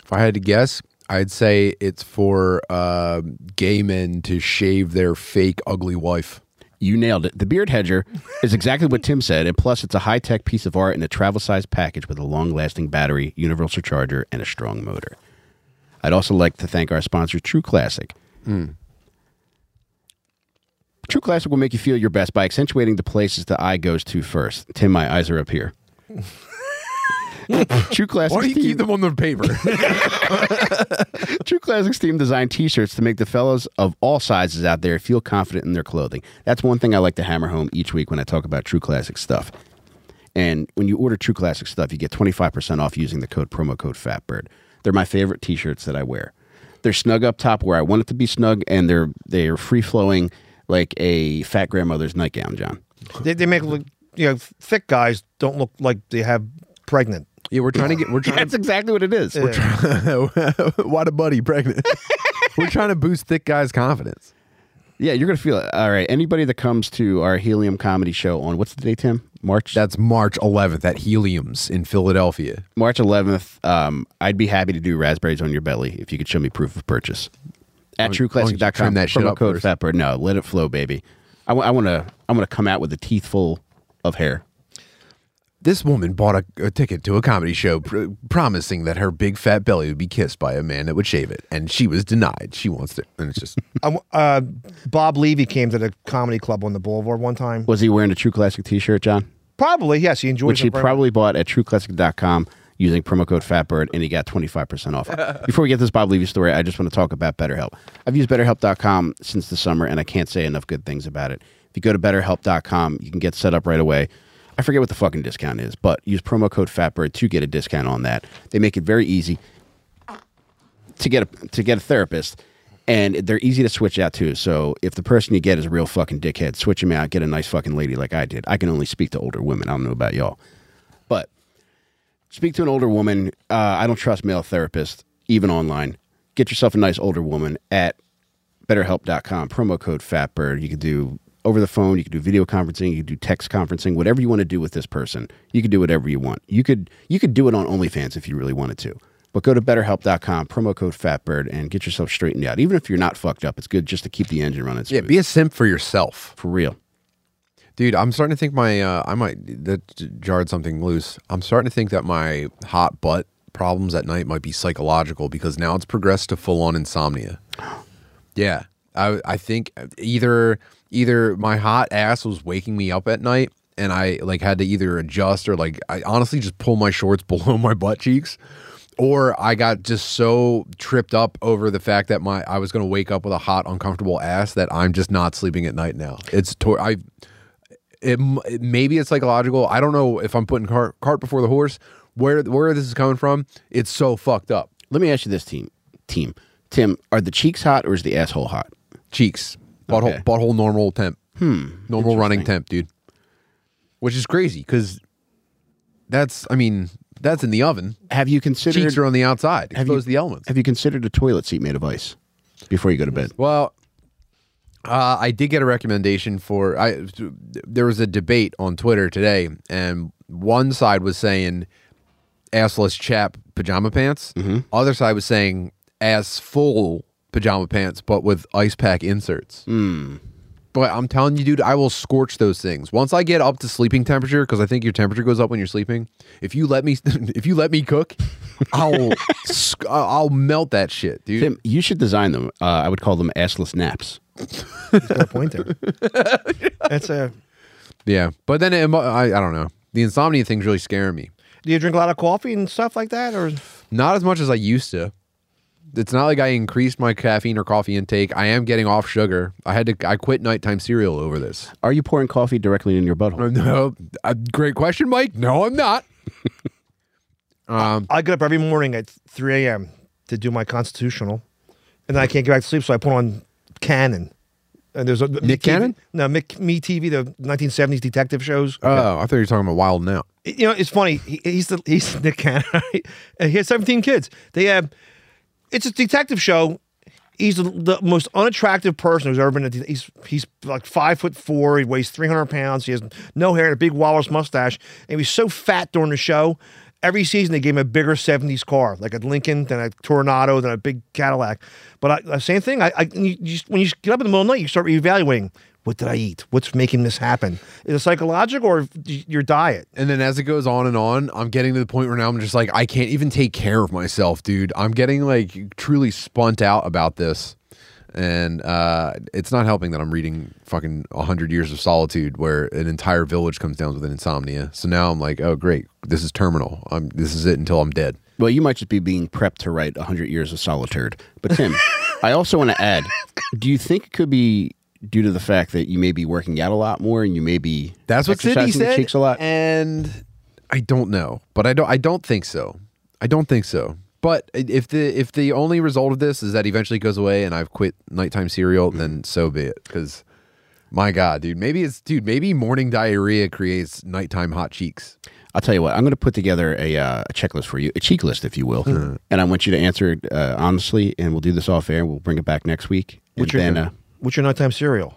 If I had to guess, I'd say it's for uh, gay men to shave their fake ugly wife. You nailed it. The Beard Hedger is exactly what Tim said, and plus, it's a high tech piece of art in a travel sized package with a long lasting battery, universal charger, and a strong motor. I'd also like to thank our sponsor, True Classic. Hmm. True Classic will make you feel your best by accentuating the places the eye goes to first. Tim, my eyes are up here. True Classic. Why do you keep them on the paper? True Classics team designed T-shirts to make the fellows of all sizes out there feel confident in their clothing. That's one thing I like to hammer home each week when I talk about True Classic stuff. And when you order True Classic stuff, you get 25% off using the code promo code FATBIRD. They're my favorite T-shirts that I wear. They're snug up top where I want it to be snug, and they're they're free flowing like a fat grandmother's nightgown, John. They, they make look, you know, thick guys don't look like they have pregnant. Yeah, we're trying to get. We're trying. That's exactly what it is. to, why the buddy pregnant? we're trying to boost thick guys' confidence. Yeah, you're gonna feel it. All right. Anybody that comes to our Helium comedy show on what's the day, Tim? March. That's March 11th at Helium's in Philadelphia. March 11th, um, I'd be happy to do raspberries on your belly if you could show me proof of purchase. At Why don't trueclassic.com. that shit promo up code first? FATBIRD. No, let it flow, baby. I want to I want to come out with a teeth full of hair. This woman bought a, a ticket to a comedy show pr- promising that her big fat belly would be kissed by a man that would shave it, and she was denied. She wants to, and it's just I w uh, Bob Levy came to the comedy club on the Boulevard one time. Was he wearing a True Classic t-shirt, John? Probably, yes. He enjoys Which he it very probably bought at trueclassic.com using promo code FATBIRD, and he got 25% off. Before we get this Bob Levy story, I just want to talk about BetterHelp. I've used BetterHelp.com since the summer, and I can't say enough good things about it. If you go to BetterHelp.com, you can get set up right away. I forget what the fucking discount is, but use promo code FATBIRD to get a discount on that. They make it very easy to get a, to get a therapist, and they're easy to switch out too. So if the person you get is a real fucking dickhead, switch him out. Get a nice fucking lady like I did. I can only speak to older women. I don't know about y'all, but speak to an older woman. Uh, I don't trust male therapists, even online. Get yourself a nice older woman at BetterHelp.com. Promo code FATBIRD. You can do over the phone. You can do video conferencing. You can do text conferencing. Whatever you want to do with this person, you can do whatever you want. You could you could do it on OnlyFans if you really wanted to. But go to BetterHelp.com. Promo code FATBIRD and get yourself straightened out. Even if you're not fucked up, it's good just to keep the engine running. yeah. Be a simp for yourself, for real. dude. I'm starting to think my uh, I might that jarred something loose. I'm starting to think that my hot butt problems at night might be psychological because now it's progressed to full on insomnia. Yeah, I I think either either my hot ass was waking me up at night and I like had to either adjust or like I honestly just pull my shorts below my butt cheeks or I got just so tripped up over the fact that my I was going to wake up with a hot uncomfortable ass that I'm just not sleeping at night now. It's tor- I it, it- maybe it's psychological. I don't know if I'm putting cart, cart before the horse. Where where this is coming from? It's so fucked up. Let me ask you this, team. Team Tim, are the cheeks hot or is the asshole hot? cheeks, butthole, Okay. butthole normal temp, hmm, normal running temp, dude. Which is crazy because that's, I mean, that's in the oven. Have you considered Cheeks are on the outside. Have you- the elements. Have you considered a toilet seat made of ice before you go to bed? Well, uh, I did get a recommendation for. I there was a debate on Twitter today, and one side was saying assless chap pajama pants. Other side was saying ass full pajama pants, but with ice pack inserts. But But I'm telling you, dude, I will scorch those things once I get up to sleeping temperature because I think your temperature goes up when you're sleeping. If you let me, if you let me cook, I'll I'll melt that shit, dude. Tim, you should design them. Uh, I would call them assless naps. He's got a point there. That's a. Yeah, but then it, I I don't know. The insomnia thing's really scaring me. Do you drink a lot of coffee and stuff like that, or Not as much as I used to. It's not like I increased my caffeine or coffee intake. I am getting off sugar. I had to. I quit nighttime cereal over this. Are you pouring coffee directly in your butthole? No, uh, great question, Mike. No, I'm not. um, I get up every morning at 3 a.m. to do my constitutional, and then I can't get back to sleep, so I put on Cannon. And there's a Nick TV Cannon? No, Mick, Me TV, the 1970s detective shows. oh, I thought you were talking about Wild Now. you know, it's funny. He, he's the he's Nick Cannon. Right? And he has 17 kids. They have. It's a detective show. He's the, the most unattractive person who's ever been. A, de- he's he's like five foot four. He weighs 300 pounds. He has no hair and a big walrus mustache. And he was so fat during the show. Every season they gave him a bigger 70s car, like a Lincoln, then a Toronado, then a big Cadillac. But I, the same thing. I, I you, when you get up in the middle of the night, you start reevaluating. What did I eat? What's making this happen? Is it psychological or your diet? And then as it goes on and on, I'm getting to the point where now I'm just like, I can't even take care of myself, dude. I'm getting like truly spunt out about this. And uh, it's not helping that I'm reading fucking 100 Years of Solitude where an entire village comes down with an insomnia. So now I'm like, oh, great. This is terminal. I'm, this is it until I'm dead. Well, you might just be being prepped to write 100 Years of Solitude. But, Tim, I also want to add do you think it could be due to the fact that you may be working out a lot more and you may be That's what Sydney said. cheeks a lot? And I don't know, but I don't. I don't think so. I don't think so. But if the if the only result of this is that eventually goes away and I've quit nighttime cereal, then so be it. Because my God, dude, maybe it's dude. Maybe morning diarrhea creates nighttime hot cheeks. I'll tell you what, I'm going to put together a, uh, a checklist for you, a cheek list, if you will. Hmm. And I want you to answer it uh, honestly, and we'll do this off air. We'll bring it back next week. What's and your then, uh, What's your nighttime cereal?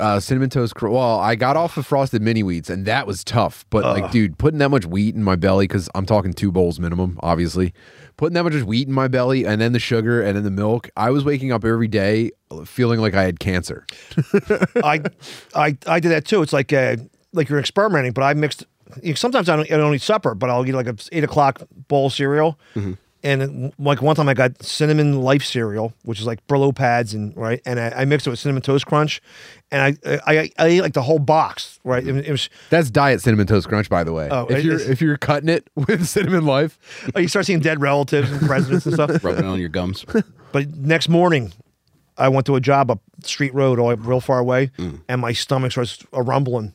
Uh, cinnamon toast. Cr- well, I got off of frosted mini wheats, and that was tough. But like, dude, putting that much wheat in my belly because I'm talking two bowls minimum, obviously. Putting that much wheat in my belly, and then the sugar, and then the milk. I was waking up every day feeling like I had cancer. I, I, I did that too. It's like uh, like you're experimenting, but I mixed. you know, Sometimes I don't, I don't eat supper, but I'll eat like a eight o'clock bowl cereal. And like one time, I got cinnamon life cereal, which is like Brillo pads, and right, and I, I mixed it with cinnamon toast crunch, and I I, I ate like the whole box, right? It, it was That's diet cinnamon toast crunch, by the way. Oh, if you're if you're cutting it with cinnamon life, oh, you start seeing dead relatives and presidents and stuff. rubbing it on your gums. But next morning, I went to a job up Street Road, all real far away, mm. and my stomach starts a rumbling.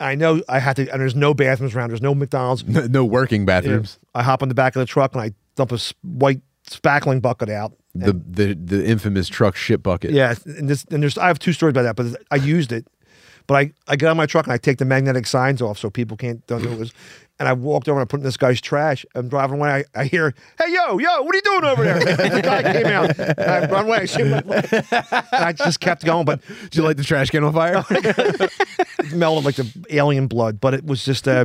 I know I had to, and there's no bathrooms around. There's no McDonald's. no working bathrooms. I hop on the back of the truck and I dump a white spackling bucket out. The the the infamous truck shit bucket. Yeah, and this and there's I have two stories about that, but I used it. But I, I get on my truck and I take the magnetic signs off so people can't don't know it was. And I walked over and I put in this guy's trash. I'm driving away. I, I hear, "Hey, yo, yo, what are you doing over there?" the guy came out. And I run away. I, and I just kept going, but Did you light the trash can on fire? it melted like the alien blood. But it was just uh,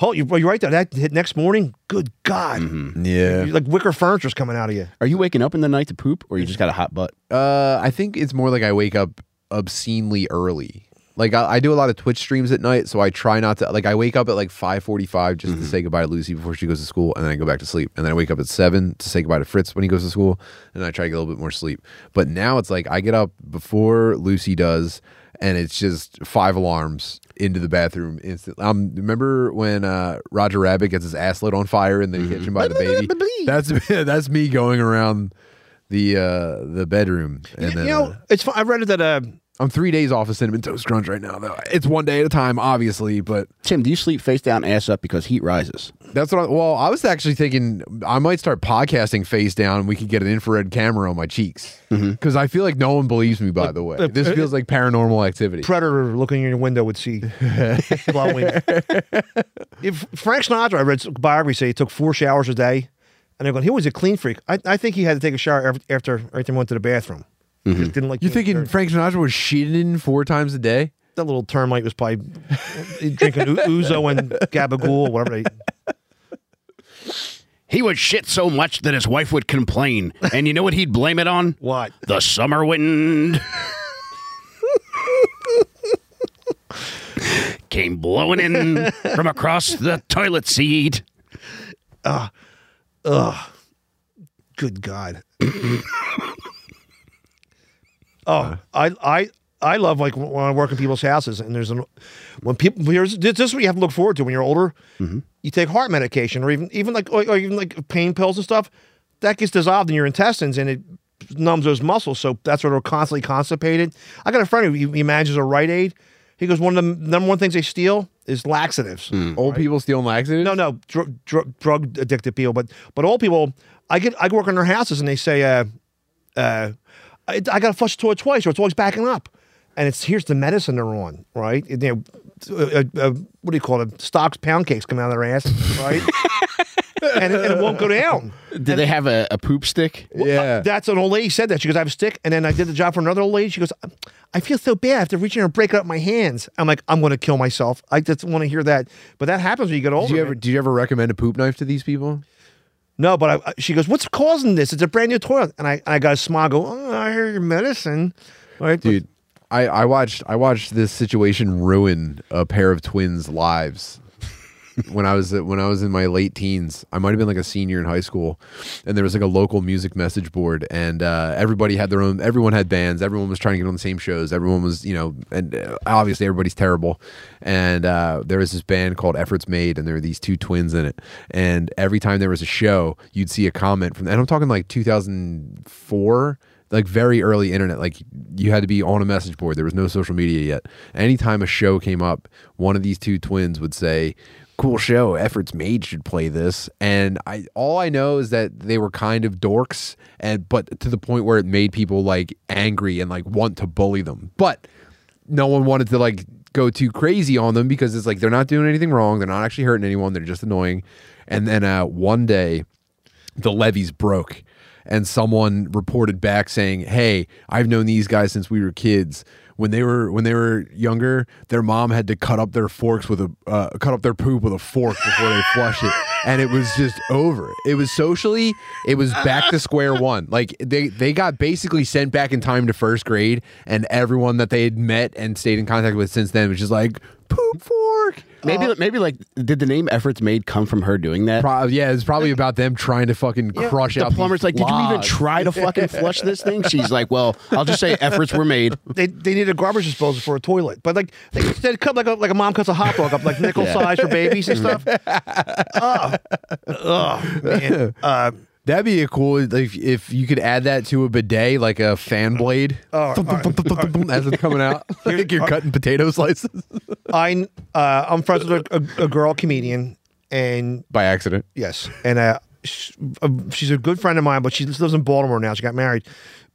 oh, you, you're right there. That hit next morning. Good God, yeah. like wicker furniture's coming out of you. Are you waking up in the night to poop, or you just got a hot butt? Uh, I think it's more like I wake up obscenely early. Like I, I do a lot of Twitch streams at night, so I try not to. Like I wake up at like five forty-five just to say goodbye to Lucy before she goes to school, and then I go back to sleep. And then I wake up at seven to say goodbye to Fritz when he goes to school, and I try to get a little bit more sleep. But now it's like I get up before Lucy does, and it's just five alarms into the bathroom instantly. Um, remember when uh, Roger Rabbit gets his ass lit on fire in the kitchen by the baby? That's that's me going around the uh the bedroom and then you know, uh, it's fun. I read it that uh, i'm three days off of cinnamon toast crunch right now though it's one day at a time obviously but Tim, do you sleep face down, ass up because heat rises? that's what I, well i was actually thinking i might start podcasting face down and we could get an infrared camera on my cheeks because i feel like no one believes me by the way uh, this uh, feels like paranormal activity predator looking in your window would see glowing. if Frank Sinatra, I read biography say he took four showers a day, and they're going, he was a clean freak. I, I think he had to take a shower after after every he went to the bathroom. Mm-hmm. Just didn't like you being thinking dirty. frank sinatra was shitting four times a day that little termite was probably drinking u- ouzo and gabagool, whatever they. He would shit so much that his wife would complain. And you know what he'd blame it on? What? The summer wind. came blowing in from across the toilet seat. Ah. Good God. oh, I I I love like when I work in people's houses and there's an when people here's this is what you have to look forward to when you're older. You take heart medication or even even like or, or even like pain pills and stuff that gets dissolved in your intestines and it numbs those muscles. So that's why they're constantly constipated. I got a friend who he, he manages a Rite Aid. He goes one of the number one things they steal is laxatives. Old people steal laxatives. No, no, dr- dr- drug addicted people, but but old people. I get I work in their houses and they say, uh, uh, I, I got to flush the toilet twice or it's always backing up, and it's here's the medicine they're on, right? You know, uh, uh, what do you call it? Stocks pound cakes come out of their ass, right? and, it, and it won't go down. Did they have a, a poop stick? Yeah. That's an old lady said that. She goes, I have a stick. And then I did the job for another old lady. She goes, I feel so bad. I have to reach in and break up my hands. I'm like, I'm going to kill myself. I just want to hear that. But that happens when you get older. Did you ever man. did you ever recommend a poop knife to these people? No, but I, she goes, "What's causing this? It's a brand new toilet." And I, and I got a smile. Go, oh, I hear your medicine, right, Dude, I, I watched I watched this situation ruin a pair of twins' lives. When I was when I was in my late teens, I might have been like a senior in high school, and there was like a local music message board, and uh, everybody had their own. Everyone had bands. Everyone was trying to get on the same shows. Everyone was, you know, and uh, obviously everybody's terrible. And uh, there was this band called Efforts Made, and there were these two twins in it. And every time there was a show, you'd see a comment from, and I'm talking like 2004 like very early internet like you had to be on a message board there was no social media yet anytime a show came up one of these two twins would say cool show. Efforts made should play this. And i all i know is that they were kind of dorks and but to the point where it made people like angry and like want to bully them. But no one wanted to like go too crazy on them because it's like they're not doing anything wrong. They're not actually hurting anyone. They're just annoying. And then uh, one day the levees broke and someone reported back saying hey i've known these guys since we were kids when they were when they were younger their mom had to cut up their forks with a uh, cut up their poop with a fork before they flush it. And it was just over. It was socially it was back to square one. Like they they got basically sent back in time to first grade and everyone that they had met and stayed in contact with since then was just like poop fork Maybe, maybe like, did the name efforts made come from her doing that? Pro- yeah, it's probably about them trying to fucking crush the out. plumber's these like, did you even try to fucking flush this thing? She's like, well, I'll just say efforts were made. they they need a garbage disposal for a toilet, but like they, they cut like a like a mom cuts a hot dog up like nickel size for babies and stuff. oh, oh man. Uh, That'd be a cool if if you could add that to a bidet, like a fan blade, Oh, Thump, thump, thump, as it's coming out. like you're cutting potato slices I uh, I'm friends with a, a, girl comedian, and by accident. Yes, and uh, sh- uh, she's a good friend of mine, but she lives in Baltimore now. She got married,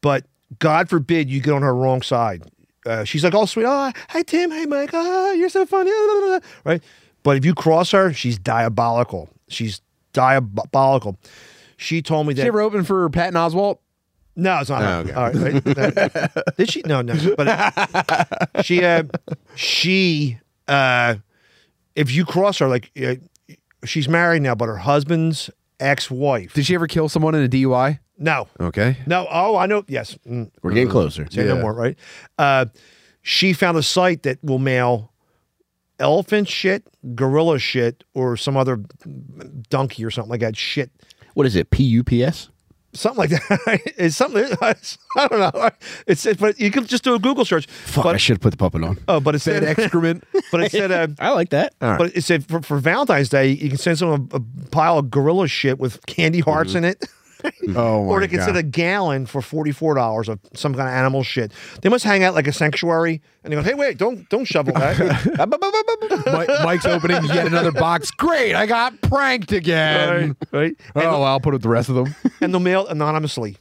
but God forbid you get on her wrong side. Uh, she's like all sweet. Oh, hi Tim. Hey Mike. Ah, you're so funny. Right, but if you cross her, she's diabolical. She's diabolical. She told me Did that. you ever open for Patton Oswalt? No, it's not. Oh, her. okay. All right, right. Uh, Did she? No, no. But she, uh, she, uh, if you cross her, like, uh, she's married now, but her husband's ex-wife. Did she ever kill someone in a DUI? No, Okay. no. Oh, I know. Yes. Mm, We're getting closer. say no more. Right. Uh, she found a site that will mail elephant shit, gorilla shit, or some other donkey or something like that shit What is it? P U P S. something like that. it's something. I don't know. It's but you can just do a Google search. Fuck, but, I should put the puppet on. Oh, but it Said said excrement. but it said uh, I like that. but it said for, for Valentine's Day you can send someone a, a pile of gorilla shit with candy hearts in it. oh my or they can God. send a gallon for forty four dollars of some kind of animal shit. They must hang out like a sanctuary, and they go, "Hey, wait, don't don't shovel that." Mike's opening yet another box. Great, I got pranked again. right, right. Oh, well, I'll put it with the rest of them. and they'll mail anonymously,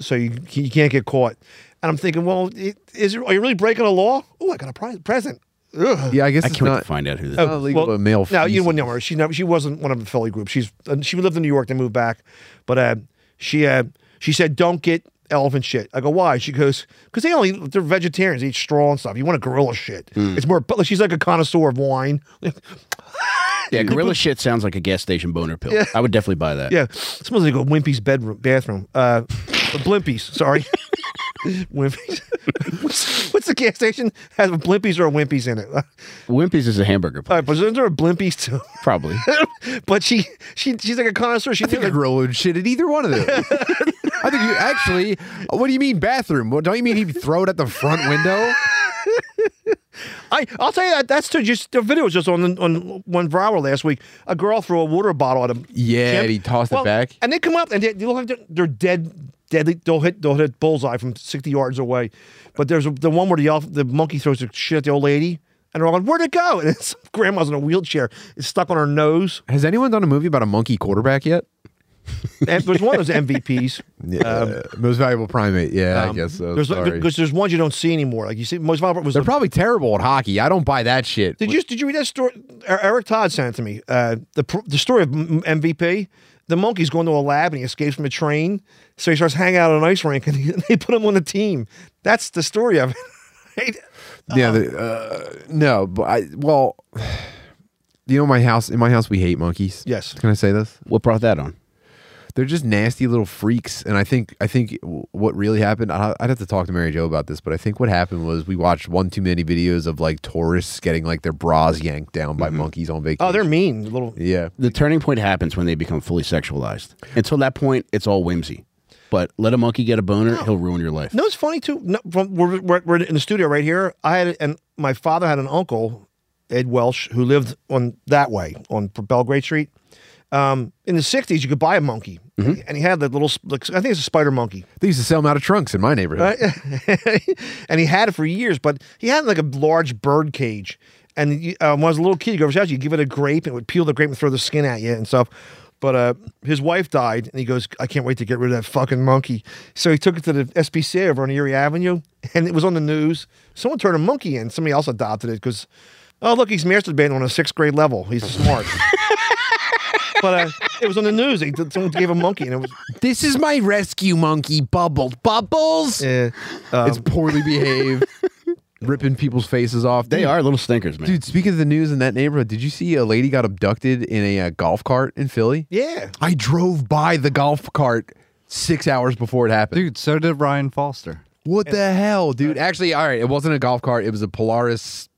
so you you can't get caught. And I'm thinking, well, is it, are you really breaking a law? Oh, I got a pri- present. Ugh. Yeah, I guess I it's can't not. find out who this. not illegal to mail No, you feces. wouldn't know her. She never. She wasn't one of the Philly group. She's uh, she lived in New York. They moved back, but uh, she uh, she said, "Don't get elephant shit." I go, "Why?" She goes, "Because they only they're vegetarians, they eat straw and stuff. You want a gorilla shit? It's more." But she's like a connoisseur of wine. Yeah, gorilla shit sounds like a gas station boner pill. I would definitely buy that. yeah, it smells like a Wimpy's bedroom bathroom. Uh, Blimpies, sorry, Wimpy's. what's, what's the gas station has blimpies or wimpies in it? All Wimpy's is a hamburger place, right, but isn't there a blimpies too? probably. but she she she's like a connoisseur. She I think knew a like, girl would shit at either one of them. I think you actually. What do you mean bathroom? What don't you mean he'd throw it at the front window? I I'll tell you that that's too. Just the video was just on on one viral last week. A girl threw a water bottle at him. Yeah, and he tossed Well, it back. and they come up and they, they look like they're, they're dead. Deadly, they'll hit, they'll hit bullseye from sixty yards away. But there's a, the one where the elf, the monkey throws the shit at the old lady, and they're all like, "Where'd it go?" And it's grandma's in a wheelchair. It's stuck on her nose. Has anyone done a movie about a monkey quarterback yet? And there's one of those MVPs. Yeah, most valuable primate. Yeah, I Um, guess so. There's because there's ones you don't see anymore. Like you see, most valuable was They're the probably terrible at hockey. I don't buy that shit. Did you did you read that story? Er- Eric Todd sent it to me. Uh, the the story of MVP. The monkey's going to a lab and he escapes from a train, so he starts hanging out at an ice rink and he, they put him on the team. That's the story of it. Right? Yeah, the, uh, no, but I well, you know, my house in my house we hate monkeys. Yes. Can I say this? What brought that on? They're just nasty little freaks, and I think I think what really happened. I- I'd have to talk to Mary Jo about this, but I think what happened was we watched one too many videos of like tourists getting like their bras yanked down by mm-hmm. monkeys on vacation. Oh, they're mean. Little. yeah. The turning point happens when they become fully sexualized. Until that point, it's all whimsy. But let a monkey get a boner, he'll ruin your life. No, it's funny too. No, from, we're, we're, we're in the studio right here. I had and my father had an uncle, Ed Welsh, who lived on that way on Belgrade Street. Um, in the '60s, you could buy a monkey, and he had the little. Like, I think it's a spider monkey. They used to sell them out of trunks in my neighborhood. right? and he had it for years, but he had like a large bird cage. And um, when I was a little kid, you go over his house, you give it a grape, and it would peel the grape and throw the skin at you and stuff. But uh, his wife died, and he goes, "I can't wait to get rid of that fucking monkey." So he took it to the SPCA over on Erie Avenue, and it was on the news. Someone turned a monkey in. Somebody else adopted it because, oh look, he's mastered masturbating on a sixth grade level. He's smart. but uh, it was on the news. They, someone gave a monkey, and it was This is my rescue monkey, Bubbles. Bubbles. uh, um, it's poorly behaved, ripping people's faces off. They Dude, are little stinkers, man. Dude, speaking of the news in that neighborhood, did you see a lady got abducted in a uh, golf cart in Philly? yeah. I drove by the golf cart six hours before it happened. Dude, so did Ryan Foster. what the hell, dude? Actually, all right, it wasn't a golf cart. It was a Polaris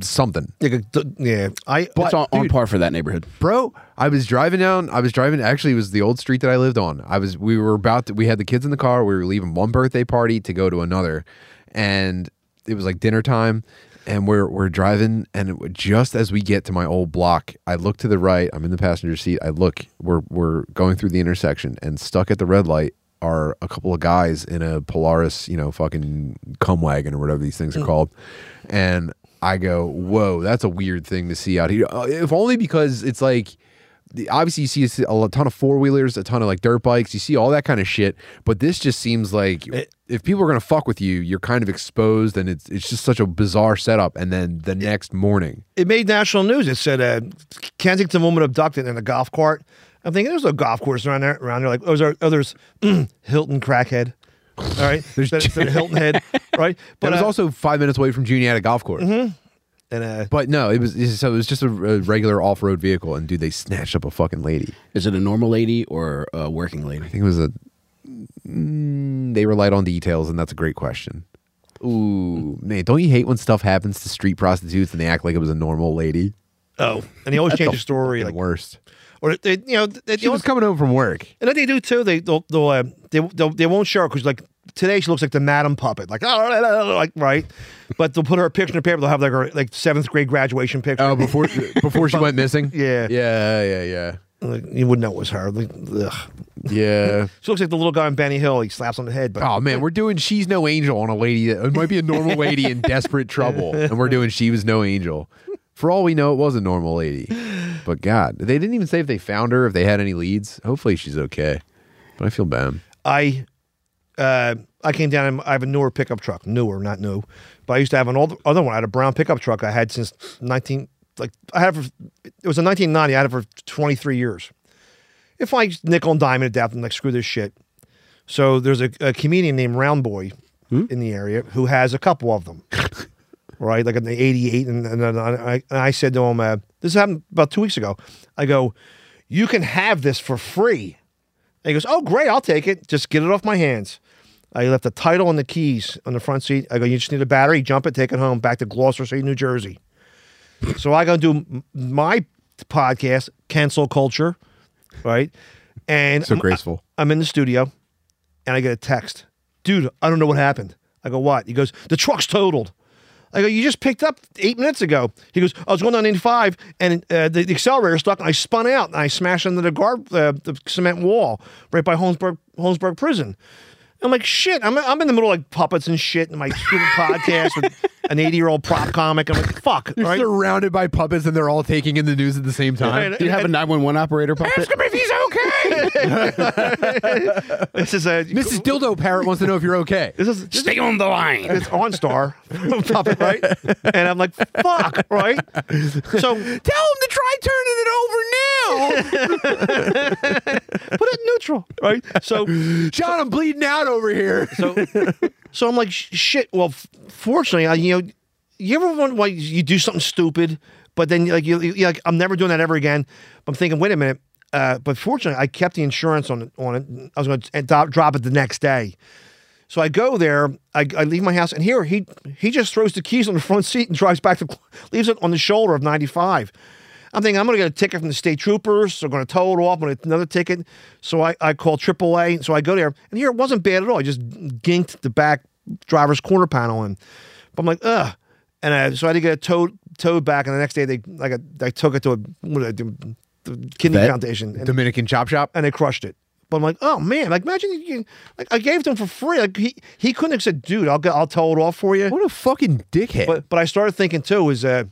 something. Like a, yeah, I it's on, on par for that neighborhood. Bro, I was driving down. I was driving. Actually, it was the old street that I lived on. I was. We were about to. We had the kids in the car. We were leaving one birthday party to go to another, and it was like dinner time. And we're we're driving, and it- just as we get to my old block, I look to the right. I'm in the passenger seat. I look. We're we're going through the intersection, and stuck at the red light are a couple of guys in a Polaris, you know, fucking cum wagon or whatever these things are mm. called, and I go, whoa, that's a weird thing to see out here. Uh, If only because it's like, obviously you see a ton of four wheelers, a ton of like dirt bikes, you see all that kind of shit. But this just seems like if people are gonna fuck with you, you're kind of exposed, and it's it's just such a bizarre setup. And then the next morning, it made national news. It said uh, Kensington woman abducted in a golf cart. I'm thinking there's no golf course around there. Around there, like those are others. Hilton crackhead. All right, there's, there's Hilton head. Right, but it was uh, also five minutes away from Juniata Golf Course. and uh, But no, it was so it was just a, a regular off road vehicle, and dude, they snatched up a fucking lady. Is it a normal lady or a working lady? I think it was a. Mm, they relied on details, and that's a great question. Ooh, man, don't you hate when stuff happens to street prostitutes and they act like it was a normal lady? oh, and they always change the story. The Like, worst. Or they, you know, they, She was coming home from work. and then they do too. They they'll, they'll, uh, they they'll, they won't show her because like today she looks like the madam puppet, like oh, like right. But they'll put her picture in the paper. They'll have like her like seventh grade graduation picture. Oh, before before she went missing. Yeah. yeah, yeah, yeah, Like, you wouldn't know it was her. Like, yeah. She looks like the little guy in Benny Hill. He slaps on the head. But Oh man, we're doing she's no angel on a lady that it might be a normal lady in desperate trouble, and we're doing she was no angel. For all we know, it was a normal lady. But God, they didn't even say if they found her, if they had any leads. Hopefully, she's okay. But I feel bad. I uh, I came down and I have a newer pickup truck, newer, not new. But I used to have an old other one. I had a brown pickup truck I had since 19 like I had it for it was in 1990. I had it for 23 years. If I nickel and dime it adapt and like screw this shit. So there's a, a comedian named Round Boy in the area who has a couple of them. right, like in the 88 and, and, then I, and I said to him uh, this happened about 2 weeks ago. I go, "You can have this for free." And he goes, "Oh, great, I'll take it. Just get it off my hands." I left the title and the keys on the front seat. I go, you just need a battery, jump it, take it home, back to Gloucester City, New Jersey. So I go do my podcast, Kensil Culture, right? And So I'm- graceful. I'm in the studio and I get a text. Dude, I don't know what happened. I go, what? He goes, the truck's totaled. I go, you just picked up eight minutes ago. He goes, I was going down 85 and uh, the, the accelerator stuck and I spun out and I smashed into the guard, uh, the cement wall right by Holmesburg, Holmesburg Prison. I'm like, shit, I'm, I'm in the middle of like puppets and shit in my stupid podcast with an 80 year old prop comic. I'm like, fuck, You're right? surrounded by puppets and they're all taking in the news at the same time. And- Do you have a 911 operator puppet? Ask him if he's okay. This is a Mrs. Dildo Parrot wants to know if you're okay. This is this Stay on the line. it's OnStar puppet, right? And I'm like, fuck, right? So Tell him to try turning it over now. put it in neutral, right? So, John, I'm bleeding out over here. so, so I'm like, shit. Well, f- fortunately, I, you know, you ever wonder why you do something stupid, but then like you, you like, I'm never doing that ever again. I'm thinking, wait a minute. Uh, but fortunately, I kept the insurance on it. On it, I was going to drop, drop it the next day. So I go there. I, I leave my house, and here he he just throws the keys on the front seat and drives back to leaves it on the shoulder of 95. I'm thinking I'm going to get a ticket from the state troopers. They're going to tow it off. I'm going to get another ticket. So I, I call AAA. So I go there, and here it wasn't bad at all. I just ginked the back driver's corner panel in. But I'm like, ugh. And I, so I had to get it towed towed back. And the next day they like I, I took it to a what did I do? The kidney Vet? foundation. And, Dominican Chop Shop. and they crushed it. But I'm like, oh man, like imagine you, like I gave it to him for free. Like he he couldn't have said, dude, I'll get, I'll tow it off for you. What a fucking dickhead. But but I started thinking too is uh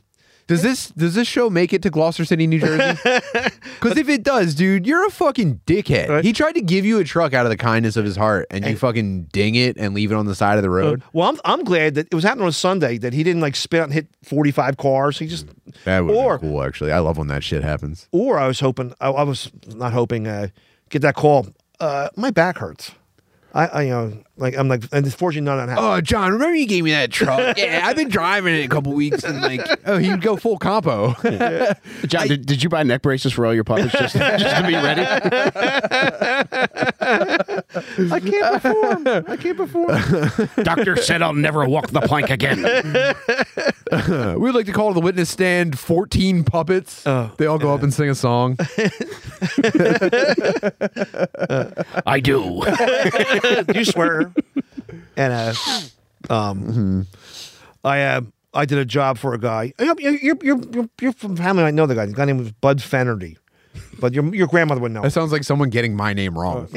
does this does this show make it to Gloucester City, New Jersey? Because if it does, dude, you're a fucking dickhead. Right. He tried to give you a truck out of the kindness of his heart, and you fucking ding it and leave it on the side of the road. well I'm I'm glad that it was happening on a Sunday that he didn't like spit out and hit 45 cars. He just that would or be cool, actually. I love when that shit happens. or I was hoping I, I was not hoping uh get that call. Uh my back hurts. I, I you know like I'm like and unfortunately none of that happened. Oh, John, remember you gave me that truck? yeah, I've been driving it a couple weeks, and like, oh, he'd go full compo. John, did, did you buy neck braces for all your puppets just, just to be ready? I can't perform. I can't perform. Doctor said I'll never walk the plank again. We'd like to call to the witness stand 14 puppets. Oh, they all go up and sing a song. I do. you swear. And uh, um, I uh, I did a job for a guy. You're you're you're, you're, from family. I know the guy. The guy name was Bud Fennerty, but your your grandmother would know. That sounds like someone getting my name wrong.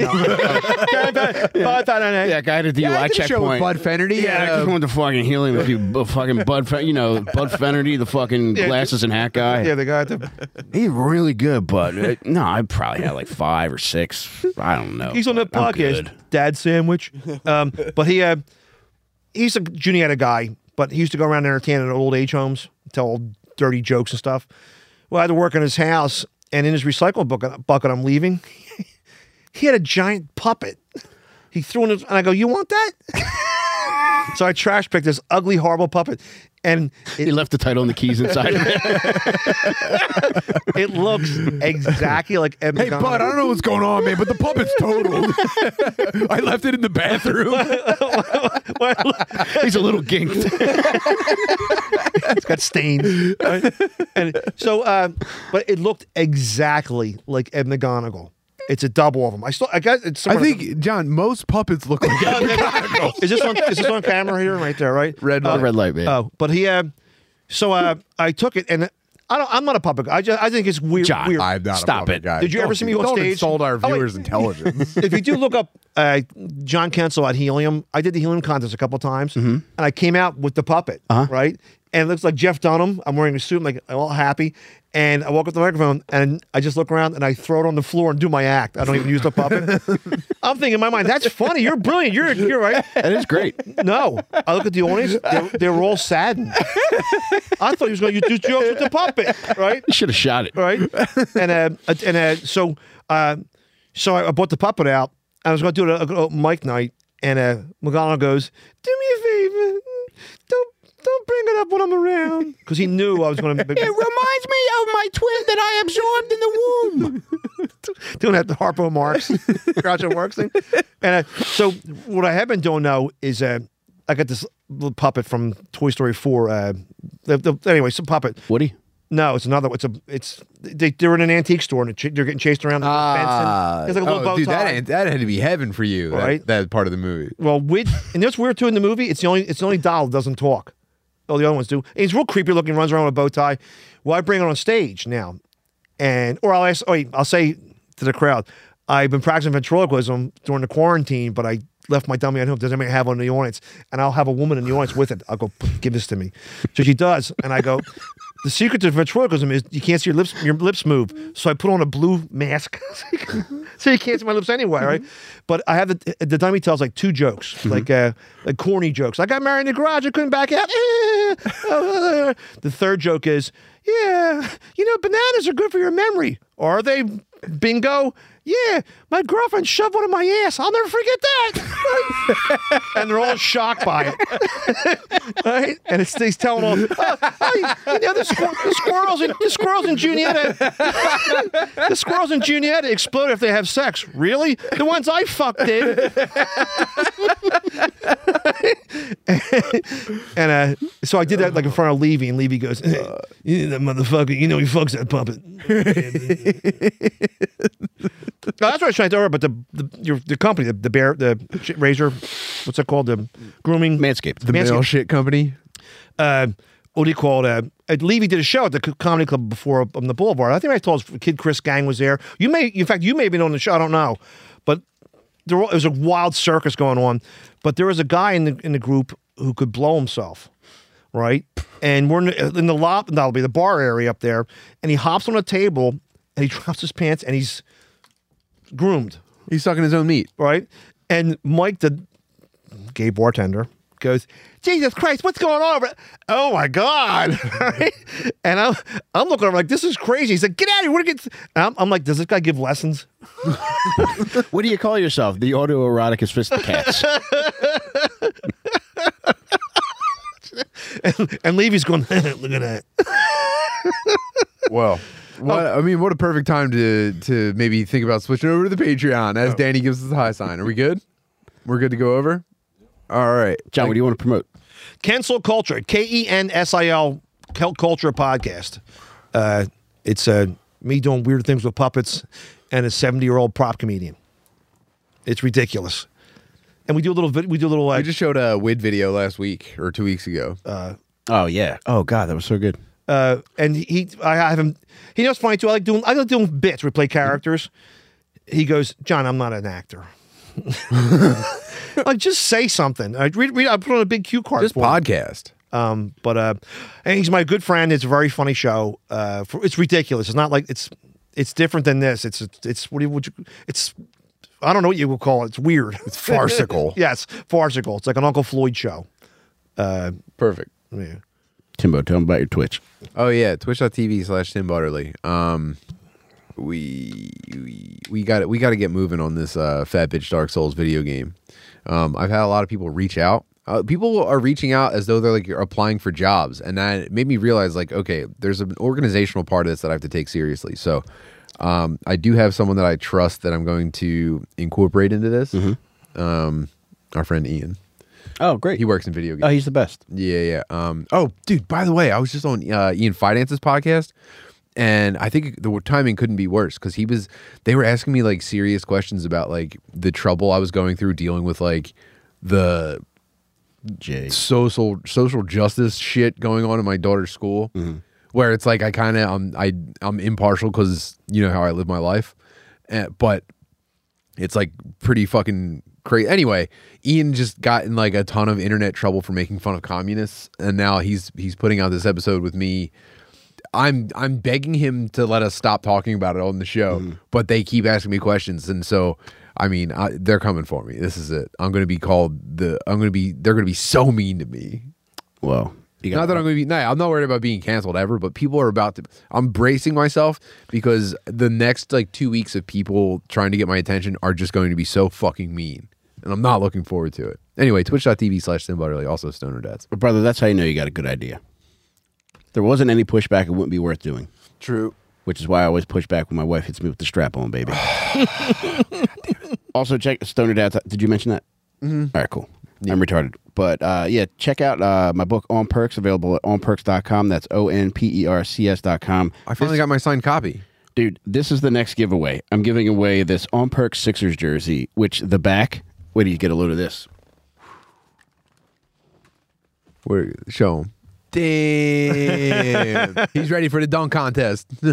Yeah, guy at the Yeah, I DUI did a show with checkpoint. Bud Fennerty. Yeah, I just went to fucking helium with you, bu- fucking Bud, Fen- you know, Bud Fennerty, the fucking glasses and hat guy. Yeah, the guy at the. He's really good, but uh, no, I probably had like five or six. I don't know. He's on the but I'm podcast, good. Dad Sandwich. Um, but he uh, he's a Juniata guy, but he used to go around entertaining at old age homes, tell old dirty jokes and stuff. Well, I had to work in his house, and in his recycle bucket, bucket I'm leaving, he had a giant puppet. He threw in his, and I go, "You want that?" so I trash picked this ugly, horrible puppet, and He left the title and the keys inside. of it. it looks exactly like Ed Hey, McGonagall. Bud, I don't know what's going on, man, but the puppet's totaled. I left it in the bathroom. He's a little ginked. it's got stains. right? And so, uh, but it looked exactly like Ed McGonagall. It's a double of them. I still, I got it's. I somewhere- think, John, most puppets look like Ed McGonagall. is this on is this on camera here, right there, right? Red Uh, light. Red light, man. Oh, but he, uh, so uh, I took it, and I don't. I'm not a puppet. guy. I just, I think it's weird. John, weird. I'm not Stop a puppet it. guy. Did you ever Don't- see me on don't stage? insult our Oh, viewers' intelligence. if you do look up uh, John Kensil at Helium, I did the Helium contest a couple times, Mm-hmm. and I came out with the puppet, Uh-huh. right? And it looks like Jeff Dunham. I'm wearing a suit, I'm like all happy. And I walk up the microphone, and I just look around, and I throw it on the floor and do my act. I don't even use the puppet. I'm thinking in my mind, that's funny. You're brilliant. You're you're right. That is great. No, I look at the audience; they're, they were all saddened. I thought he was going to do jokes with the puppet, right? You should have shot it. right? and uh, and uh, so uh, so I, I bought the puppet out. I was going to do a, a, a mic night, and uh, McGonagall goes, "Do me a favor, don't don't bring it up when I'm around," because he knew I was going to. Be- It reminds me of my twin that I absorbed in the womb. doing that the Harpo Marx, Groucho Marx thing. And uh, so what I have been doing now is uh, I got this little puppet from Toy Story Four. Uh, the, the, anyway, some puppet. Woody. No, it's another. It's a. It's they, they're in an antique store and ch- they're getting chased around the fence. And like a little oh, bow dude, tie. that, that had to be heaven for you, that- Right. That, part of the movie. Well, with and that's weird too in the movie. It's the only it's the only doll that doesn't talk. All the other ones do. And he's real creepy looking, runs around with a bow tie. Well, I bring it on stage now, and or I'll ask. Oh, I'll say to the crowd, I've been practicing ventriloquism during the quarantine, but I left my dummy at home. Does anybody have one in the audience? And I'll have a woman in the audience with it. I'll go give this to me. So she does, and I go. The secret to ventriloquism is you can't see your lips. Your lips move. So I put on a blue mask, so you can't see my lips anyway, right? But I have the the dummy tells like two jokes, like uh, like corny jokes. I got married in the garage. I couldn't back out. the third joke is, yeah, you know, bananas are good for your memory. Are they? Bingo. Yeah, my girlfriend shoved one in my ass. I'll never forget that. and they're all shocked by it. right? And it's he's telling all, oh, oh, you know, the, squir- the squirrels in the squirrels in Juniata, the squirrels in Juniata explode if they have sex. Really? The ones I fucked did. and uh, so I did that like in front of Levy, and Levy goes, hey, you know, that motherfucker, you know he fucks that puppet. No, that's what I was trying to tell her. But the the your the company, the, the bear, the shit razor, what's it called? The grooming. Manscaped. The Manscaped. mail shit company. Uh, what do you call it? Uh, uh, Levy did a show at the comedy club before on the Boulevard. I think I told us Kid Chris Gang was there. You may, in fact, you may have been on the show. I don't know, but there wa- was a wild circus going on. But there was a guy in the in the group who could blow himself, right? And we're in the, in the lob, that'll be the bar area up there, and he hops on a table and he drops his pants and he's groomed, He's sucking his own meat. right? And Mike, the gay bartender, goes, "Jesus Christ, what's going on?" over-" Oh my God! Right? and I'm I'm looking over like this is crazy. He's like, "Get out of here!" What get? I'm, I'm like, "Does this guy give lessons?" What do you call yourself? The autoerotic asphyxicats. And, and Levy's going, "Look at that." Well, what I mean, what a perfect time to to maybe think about switching over to the Patreon as Danny gives us the high sign. Are we good? We're good to go over. All right, John, what do you want to promote? Kensil Culture, K E N S I L Culture podcast. Uh, it's uh, me doing weird things with puppets and a 70 year old prop comedian. It's ridiculous. And we do a little, vid- we do a little, I like, just showed a WID video last week or two weeks ago. Oh yeah. Oh god, that was so good. Uh, and he, I have him, he knows funny too. I like doing, I like doing bits where we play characters. He goes, John, I'm not an actor. like, just say something. I read, read, I put on a big cue card. just for him. podcast. Um, but uh, and he's my good friend. It's a very funny show. Uh, for, it's ridiculous. It's not like it's it's different than this. It's it's what do you, would you it's I don't know what you would call it. It's weird. It's farcical. yes, farcical. It's like an Uncle Floyd show. Perfect. Yeah. Timbo, tell them about your Twitch. Oh yeah, twitch.tv slash Tim Butterly. Um we we we got we got to get moving on this uh Fat Bitch Dark Souls video game. Um I've had a lot of people reach out. Uh, people are reaching out as though they're like applying for jobs and that made me realize like okay, there's an organizational part of this that I have to take seriously. So um I do have someone that I trust that I'm going to incorporate into this. Um our friend Ian. Oh, great. He works in video games. oh, he's the best. Yeah, yeah. Um. Oh, dude. By the way, I was just on uh, Ian Fidance's podcast, and I think the timing couldn't be worse because he was. They were asking me like serious questions about like the trouble I was going through dealing with like the Jay. social social justice shit going on in my daughter's school, where it's like I kind of I'm I I'm impartial because you know how I live my life, uh, but it's like pretty fucking crazy. Anyway, Ian just got in like a ton of internet trouble for making fun of communists, and now he's he's putting out this episode with me. I'm I'm begging him to let us stop talking about it on the show, mm-hmm. but they keep asking me questions, and so I mean I, they're coming for me. This is it. I'm going to be called the. I'm going to be. They're going to be so mean to me. Well, Not that I'm going to be. No, I'm not worried about being canceled ever. But people are about to. I'm bracing myself because the next like two weeks of people trying to get my attention are just going to be so fucking mean, and I'm not looking forward to it. Anyway, Twitch.tv slash Tim Butterly, also Stoner Dads. But brother. That's how you know you got a good idea. If there wasn't any pushback, it wouldn't be worth doing. True. which is why I always push back when my wife hits me with the strap on, baby. also, check Stoner Dads. Did you mention that? Mm-hmm. All right, cool. I'm retarded. But uh, yeah, check out uh, my book On Percs, available at onpercs.com. That's O N P E R C S.com. I finally got my signed copy. Dude, this is the next giveaway. I'm giving away this On Percs Sixers jersey, which the back, wait do you get a load of this. Where show him. Damn, he's ready for the dunk contest.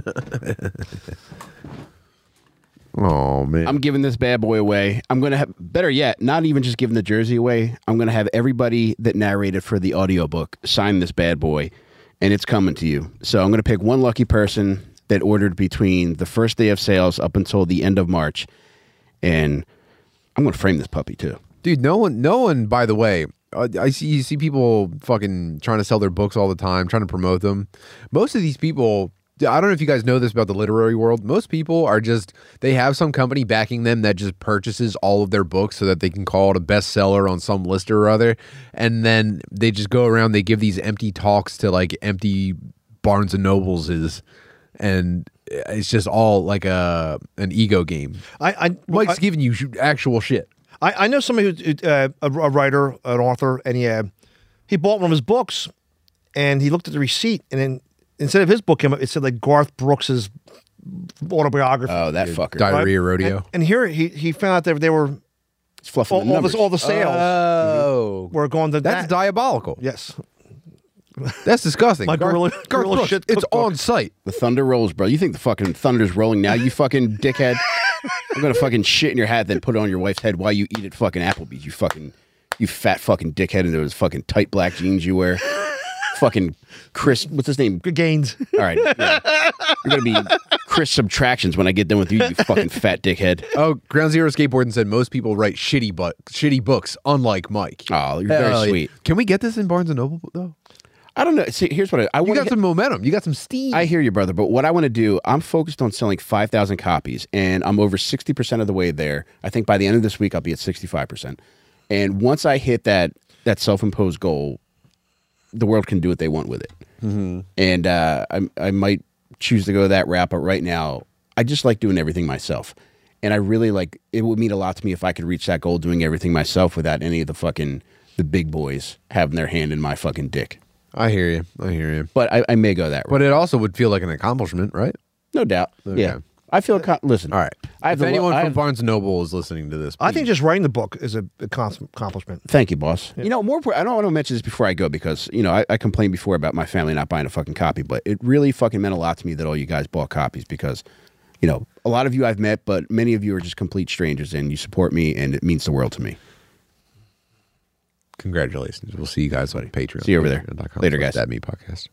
oh man, I'm giving this bad boy away. I'm going to have, better yet, not even just giving the jersey away. I'm going to have everybody that narrated for the audiobook sign this bad boy, and it's coming to you. So I'm going to pick one lucky person that ordered between the first day of sales up until the end of March. And I'm going to frame this puppy too. dude. No one, no one. By the way, uh, I see you see people fucking trying to sell their books all the time, trying to promote them. Most of these people. I don't know if you guys know this about the literary world. Most people are just they have some company backing them that just purchases all of their books so that they can call it a bestseller on some list or other, and then they just go around. They give these empty talks to like empty Barnes and Nobles is, and it's just all like a an ego game. I, I, Mike's I, giving you actual shit. I, I know somebody who, uh, a, a writer, an author, and he uh, he bought one of his books, and he looked at the receipt, and then instead of his book, came up, it said like Garth Brooks's autobiography. Oh, that fucker. Diarrhea rodeo. And, and here he he found out that they were It's fluffing all, the all, this, all the sales Oh, were going to that's that. diabolical. yes, That's disgusting. My Garth- gorilla- Garth gorilla Brooks, shit It's cookbook. on site. The thunder rolls, bro. You think the fucking thunder's rolling now? You fucking dickhead. I'm gonna fucking shit in your hat, then put it on your wife's head while you eat at fucking Applebee's. You fucking, you fat fucking dickhead in those fucking tight black jeans you wear. fucking Chris, what's his name? good gains. All right, yeah. you're gonna be Chris subtractions when I get done with you, you fucking fat dickhead. Oh, Ground Zero Skateboarding said most people write shitty but shitty books, unlike Mike. Oh, you're very Hell yeah. sweet. Can we get this in Barnes and Noble though? I don't know. See, here's what I, I You want. got some momentum. You got some steam. I hear you, brother. But what I want to do, I'm focused on selling 5,000 copies, and I'm over 60% of the way there. I think by the end of this week, I'll be at 65%. And once I hit that that self imposed goal, the world can do what they want with it. And uh, I, I might choose to go that route, but right now, I just like doing everything myself. And I really like it would mean a lot to me if I could reach that goal doing everything myself without any of the fucking the big boys having their hand in my fucking dick. I hear you. I hear you. But I, I may go that route. But it also would feel like an accomplishment, right? No doubt. Okay. Yeah. I feel. Co- listen. All right. I have if the lo- anyone I from have- Barnes and Noble is listening to this, I think just writing the book is a, a cons- accomplishment. Thank you, boss. You know, more. I don't want to mention this before I go because you know I, I complained before about my family not buying a fucking copy, but it really fucking meant a lot to me that all you guys bought copies because, you know, a lot of you I've met, but many of you are just complete strangers, and you support me, and it means the world to me. congratulations. We'll see you guys on Patreon. See you over there. Patreon.com Later, slash guys. That Me podcast.